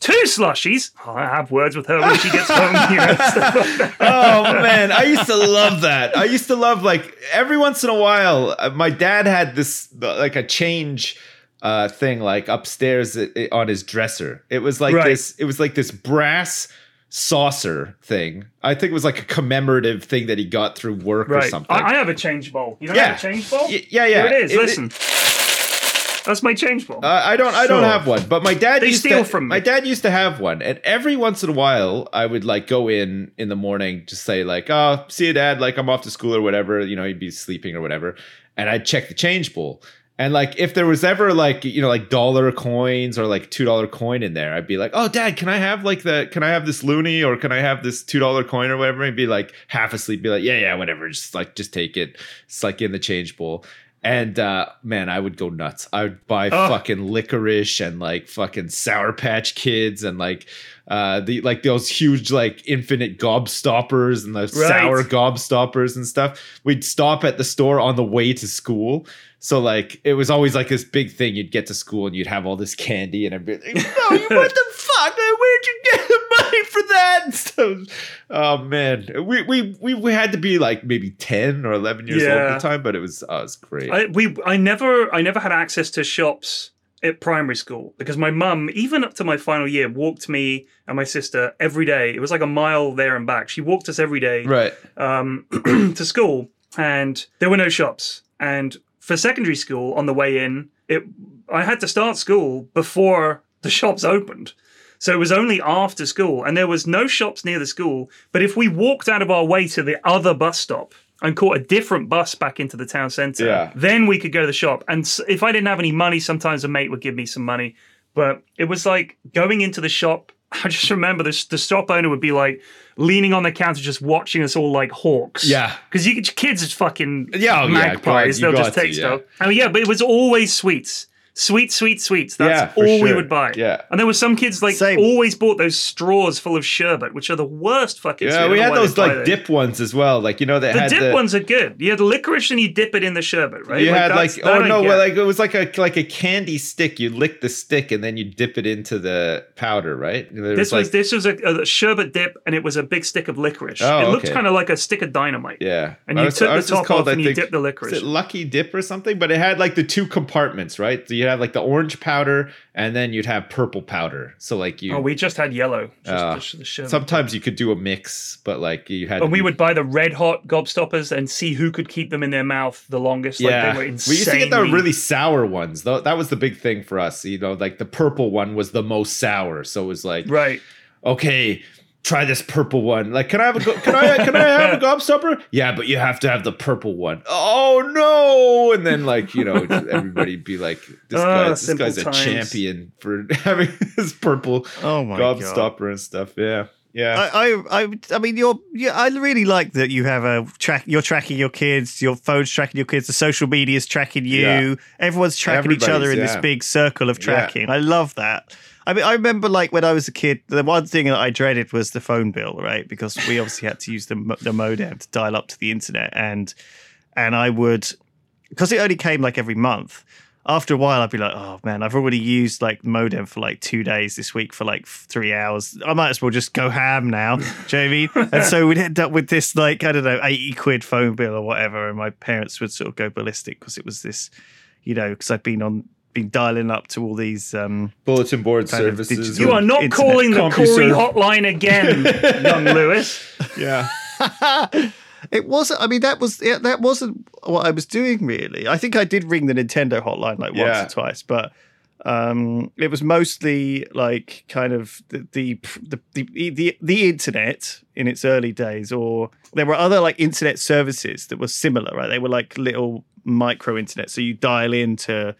Two slushies. Oh, I have words with her when she gets home. You know, like oh man, I used to love that. I used to love like every once in a while. uh, My dad had this uh, like a change uh thing like upstairs i- on his dresser. It was like Right. this. It was like this brass saucer thing. I think it was like a commemorative thing that he got through work or something. I, I have a change bowl. You don't Yeah. have a change bowl? Y- yeah, yeah. Here it is. It- it- Listen. That's my change bowl. Uh, I don't. I don't Sure. have one, but my dad They used steal to, from me. My dad used to have one, and every once in a while, I would like go in in the morning, just say like, "Oh, see you, dad. Like I'm off to school or whatever. You know, he'd be sleeping or whatever." And I'd check the change bowl, and like if there was ever like you know like dollar coins or like two dollar coin in there, I'd be like, "Oh, dad, can I have like the can I have this loony or can I have this two dollar coin or whatever?" And be like half asleep, be like, "Yeah, yeah, whatever. Just like just take it. It's like in the change bowl." And uh man, I would go nuts. I would buy Oh. fucking licorice and like fucking sour patch kids and like uh the like those huge like infinite gobstoppers and the Right. sour gobstoppers and stuff. We'd stop at the store on the way to school. So like it was always like this big thing. You'd get to school and you'd have all this candy and be like, no, you- what the fuck? Where'd you get money for that? So, oh man. We, we we we had to be like maybe 10 or 11 years old at the time, but it was uh, it was great. I we I never I never had access to shops at primary school because my mum, even up to my final year, walked me and my sister every day. It was like a mile there and back. She walked us every day right. um, to school, and there were no shops. And for secondary school, on the way in, it I had to start school before the shops opened. So it was only after school, and there was no shops near the school. But if we walked out of our way to the other bus stop and caught a different bus back into the town centre, Yeah. then we could go to the shop. And if I didn't have any money, sometimes a mate would give me some money. But it was like going into the shop I just remember this the shop owner would be like leaning on the counter, just watching us all like hawks. Yeah. because you kids is fucking Yeah, oh, yeah, magpies. God, They'll just take to, yeah. stuff. Oh yeah, but it was always sweets. Sweet, sweet, sweets. That's Yeah, for all we would buy. Yeah. And there were some kids like Same. always bought those straws full of sherbet, which are the worst fucking. Yeah, we had those like those. dip ones as well. Like you know that The had dip the, ones are good. You had licorice and you dip it in the sherbet, right? You had like oh no, well, like it was like a like a candy stick. You lick the stick and then you dip it into the powder, right? There This was like, this was a, a sherbet dip, and it was a big stick of licorice. Oh, it looked okay. kind of like a stick of dynamite. yeah, And you Ours- took the top called, off I and you think- dip the Is licorice. it Lucky Dip or something? But it had like the two compartments, right? So you had like the orange powder and then you'd have purple powder. So like you, Oh, we just had yellow. Just Uh, the, the sherbet. sometimes you could do a mix, but like you had. and we would buy the red hot gobstoppers and see who could keep them in their mouth the longest. Yeah, Like they were we used to get the really sour ones. Though that was the big thing for us. You know, like the purple one was the most sour. So it was like, right. okay, try this purple one. Like, can I have a go- can I can I have a gobstopper? Yeah, but you have to have the purple one. Oh no! And then like you know everybody be like, this Ah, guy, this guy's a champion for having this purple Oh my god. gobstopper and stuff. Yeah, yeah. I, I, I, I mean, you're, yeah, I really like that you have a track. You're tracking your kids. Your phone's tracking your kids. The social media's tracking you. Yeah. Everyone's tracking each other in Everybody's, this big circle of Yeah. tracking. I love that. I mean, I remember like when I was a kid, the one thing that I dreaded was the phone bill, right? Because we obviously had to use the the modem to dial up to the internet, and and I would because it only came like every month. After a while, I'd be like, "Oh man, I've already used like modem for like two days this week for like three hours. I might as well just go ham now." Do you know what I mean? And so we'd end up with this like I don't know, eighty quid phone bill or whatever, and my parents would sort of go ballistic because it was this, you know, because I'd been on been dialing up to all these um Bulletin board services. digital- You are not calling the Corey CompuServe. hotline again, young Lewis. yeah. it wasn't. I mean, that was yeah, that wasn't what I was doing really. I think I did ring the Nintendo hotline like Yeah. once or twice, but um, it was mostly like kind of the the, the the the the internet in its early days, or there were other like internet services that were similar. Right, they were like little micro internet. So you dial into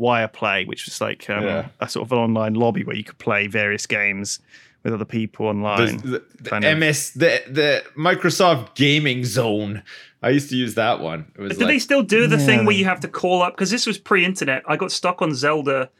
Wireplay, which was like um, Yeah. a sort of an online lobby where you could play various games with other people online. the, the, the MS the the Microsoft Gaming Zone. I used to use that one. It was Did they still do the thing where you have to call up? Because this was pre-internet. I got stuck on Zelda.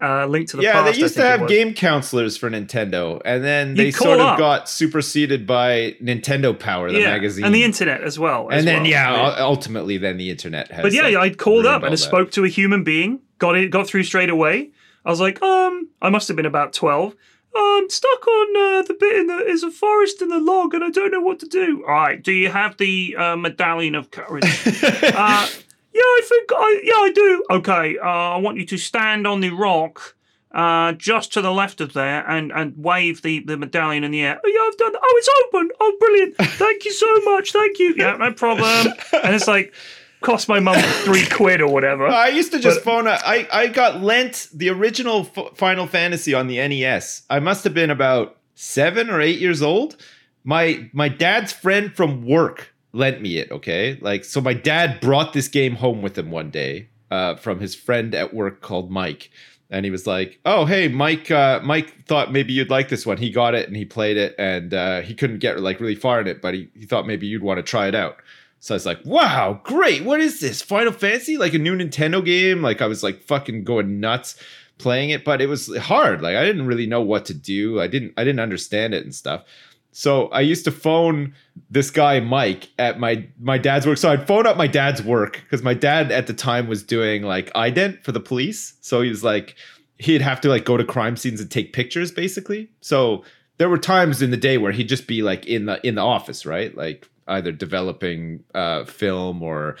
Uh, Link to the yeah, Past. they used to have game counselors for Nintendo, and then they You'd call sort of up. got superseded by Nintendo Power, the yeah, magazine, and the internet as well. as and then well. yeah, u- ultimately then the internet has. But yeah, like, I called up and I spoke to a human being. Got it. Got through straight away. I was like, um, I must have been about twelve. I'm stuck on uh, the bit in the is a forest in the log, and I don't know what to do. All right, do you have the uh, medallion of courage? uh, yeah, I think I yeah I do. Okay, uh, I want you to stand on the rock. Uh, just to the left of there, and and wave the, the medallion in the air. Oh, yeah, I've done. That. Oh, it's open. Oh, brilliant! Thank you so much. Thank you. Yeah, no problem. And it's like cost my mum three quid or whatever. I used to just But- phone. I got lent the original F- Final Fantasy on the NES. I must have been about seven or eight years old. My my dad's friend from work lent me it. Okay, like so, my dad brought this game home with him one day uh, from his friend at work called Mike. And he was like, "Oh, hey, Mike. Uh, Mike thought maybe you'd like this one. He got it and he played it, and uh, he couldn't get like really far in it, but he, he thought maybe you'd want to try it out." So I was like, wow, great. What is this? Final Fantasy? Like a new Nintendo game? Like I was like fucking going nuts playing it, but it was hard. Like I didn't really know what to do. I didn't I didn't understand it and stuff. So I used to phone this guy Mike at my my dad's work. So I'd phone up my dad's work because my dad at the time was doing like ident for the police. So he was like he'd have to like go to crime scenes and take pictures basically. So there were times in the day where he'd just be like in the in the office, right? Like either developing uh film or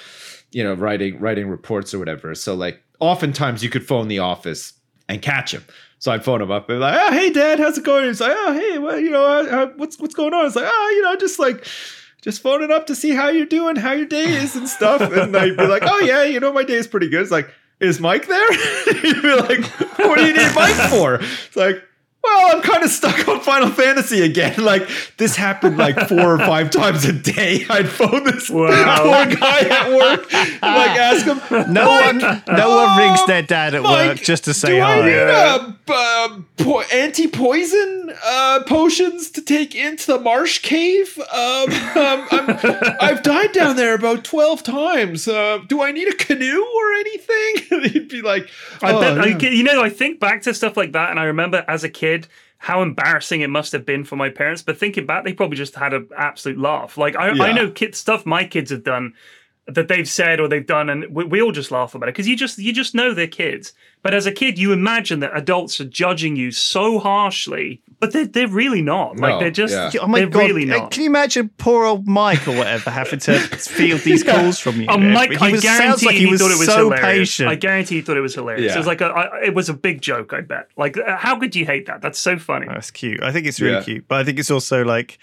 you know writing writing reports or whatever. So like oftentimes you could phone the office and catch him. So I'd phone him up and be like, "Oh, hey, Dad, how's it going?" He's like, "Oh, hey, well, you know, uh, uh, what's what's going on?" It's like, "Oh, you know, just like." Just phoning up to see how you're doing, how your day is, and stuff. And I'd be like, "Oh yeah, you know, my day is pretty good." It's like, "Is Mike there?" You'd be like, "What do you need Mike for?" It's like, well, I'm kind of stuck on Final Fantasy again. Like this happened like four or five times a day. I'd phone this Wow. poor guy at work, like ask him, No one, no one rings their dad at Mike, work just to say do I hi. need a uh, po- anti-poison uh, potions to take into the marsh cave. Um, um, I'm, I've died down there about twelve times. Uh, do I need a canoe or anything? He'd be like, I "Oh, bet, I, you know, I think back to stuff like that, and I remember as a kid how embarrassing it must have been for my parents. But thinking back, they probably just had an absolute laugh. Like I, I know kid stuff my kids have done that they've said or they've done, and we, we all just laugh about it because you just you just know they're kids. But as a kid, you imagine that adults are judging you so harshly, but they're they're really not. No, like they're just yeah. Oh my they're god! really Uh, not. Can you imagine poor old Mike or whatever having to field these calls from you? Oh, Ed? Mike, he I was, guarantee sounds like he, he was thought it was so hilarious. patient. I guarantee he thought it was hilarious. Yeah. It was like a, I, it was a big joke. I bet. Like, uh, how could you hate that? That's so funny. That's cute. I think it's really Yeah. cute, but I think it's also like.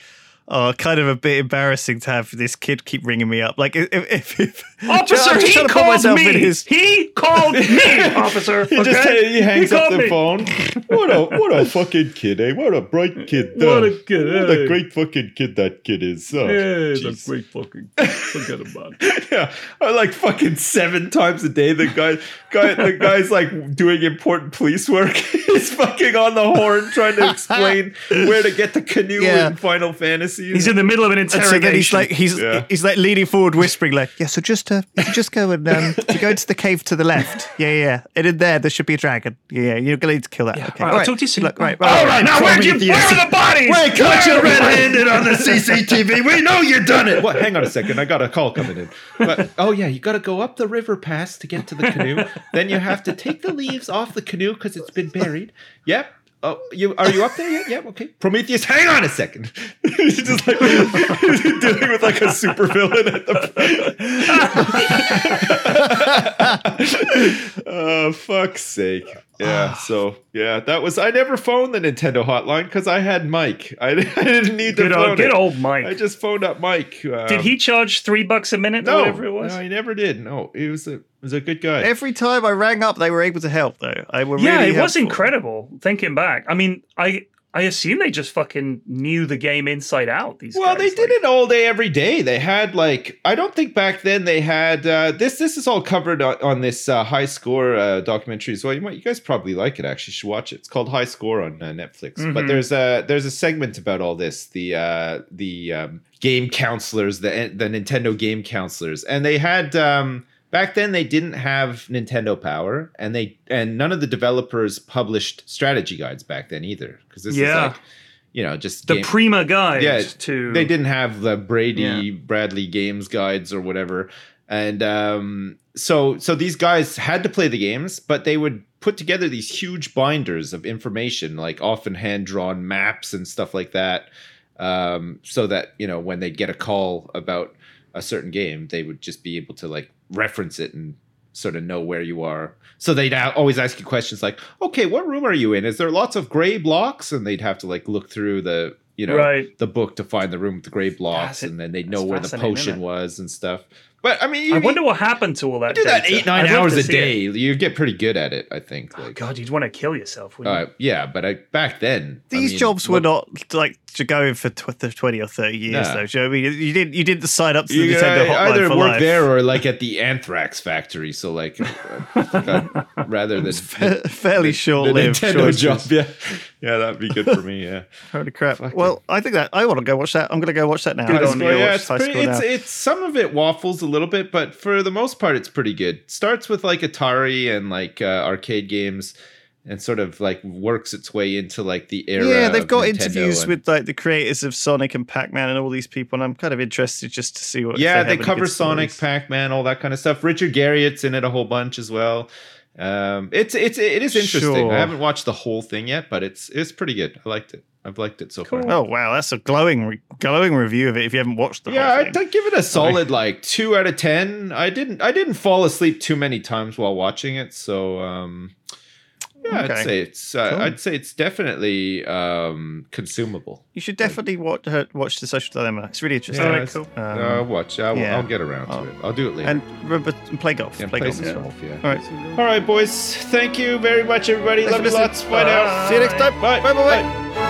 Oh, kind of a bit embarrassing to have this kid keep ringing me up. Like, if, if, if Officer, just he trying to put called me. his- He called me, officer. He just okay? he hangs up called the me. phone. What a what a fucking kid, eh? What a bright kid. What a kid, What eh? a great fucking kid that kid is. Oh, jeez. A great fucking. Forget about it. yeah, I like fucking seven times a day. The guy, guy, the guy's like doing important police work. He's fucking on the horn trying to explain where to get the canoe Yeah. in Final Fantasy. He's in the middle of an And interrogation. so then he's like he's Yeah. he's like leaning forward, whispering like, "Yeah, so just uh, if you just go and um, you go into the cave to the left, yeah, yeah, yeah, and in there there should be a dragon. Yeah, yeah, you're gonna need to kill that. Okay, All right, I'll talk to you soon. Look, right, All right, now where'd you? Prometheus. Where are the bodies? Wait, Where caught you red-handed on the CCTV. We know you done it. What? Hang on a second. I got a call coming in. But, oh yeah, you got to go up the river pass to get to the canoe. then you have to take the leaves off the canoe because it's been buried. Yep. Oh, you are you up there yet? Yep. Okay. Prometheus, hang on a second. He's just like dealing with like a super villain at the. oh fuck's sake! Yeah. So yeah, that was. I never phoned the Nintendo hotline because I had Mike. I, I didn't need to Good phone old, good it. old Mike. I just phoned up Mike. Um, Did he charge three bucks a minute or No, whatever it was? no, he never did. No, it was a he was a good guy. Every time I rang up, they were able to help though. I were yeah, really it was incredible. Thinking back, I mean, I I assume they just fucking knew the game inside out. These well, guys. they did like- it all day, every day. They had like I don't think back then they had uh, this. This is all covered on, on this uh, high score uh, documentary as well. You might, you guys probably like it. Actually, you should watch it. It's called High Score on uh, Netflix. But Mhm. there's a there's a segment about all this. The uh, the um, game counselors, the the Nintendo game counselors, and they had. Um, Back then, they didn't have Nintendo Power, and they and none of the developers published strategy guides back then either, because this Yeah. is like, you know, just the game- Prima guide Yeah, to they didn't have the Brady Yeah. Bradley games guides or whatever, and um, so so these guys had to play the games, but they would put together these huge binders of information, like often hand drawn maps and stuff like that, um, so that you know when they get a call about a certain game, they would just be able to like reference it and sort of know where you are. So they'd always ask you questions like, "Okay, what room are you in? Is there lots of gray blocks?" And they'd have to like look through the you know Right. the book to find the room with the gray blocks, That's- and then they'd know where the potion was and stuff. But I mean, you, I wonder what happened to all that. you do that eight nine I'd hours a see it. day. You get pretty good at it, I think. Oh, God, you'd want to kill yourself. Wouldn't uh, yeah, but I, back then I These mean, jobs were what- not like to go in for tw- the twenty or thirty years No. though. Do you know I mean? You didn't you didn't sign up to the You Nintendo uh, hotline either for work life. there or like at the anthrax factory. So like, uh, rather than Fa- fairly the short-lived Nintendo choices. job. Yeah, yeah, that'd be good for me. Yeah. Holy crap! Fucking- Well, I think that I want to go watch that. I'm going to go watch that now. Good I'm on gonna you. go yeah, watch it's, High pretty, School it's now. it's some of it waffles a little bit, but for the most part, it's pretty good. Starts with like Atari and like uh, arcade games, and sort of like works its way into like the era. yeah, they've got Nintendo interviews and- with like the creators of Sonic and Pac-Man and all these people, and I'm kind of interested just to see what. yeah, they cover Sonic. Pac-Man, all that kind of stuff. Richard Garriott's in it a whole bunch as well. Um, it's it's it is interesting. Sure. I haven't watched the whole thing yet, but it's it's pretty good. I liked it. I've liked it so far. Oh wow, that's a glowing, re- glowing review of it. If you haven't watched the yeah, I'd, thing. I'd give it a solid like two out of ten. I didn't I didn't fall asleep too many times while watching it, so um, yeah, Okay. I'd say it's uh, Cool. I'd say it's definitely um, consumable. you should definitely watch uh, watch the Social Dilemma. It's really interesting. Alright, it's- cool. Um, I'll watch. I'll, yeah. I'll get around to Oh. it. I'll do it later. and remember, and play golf. Yeah, play, play golf. some as well. golf, yeah. All right. All right, boys. Thank you very much, everybody. Thanks Love you listening. lots. Bye now. See you next time. Bye. Bye. Bye. Bye. Bye.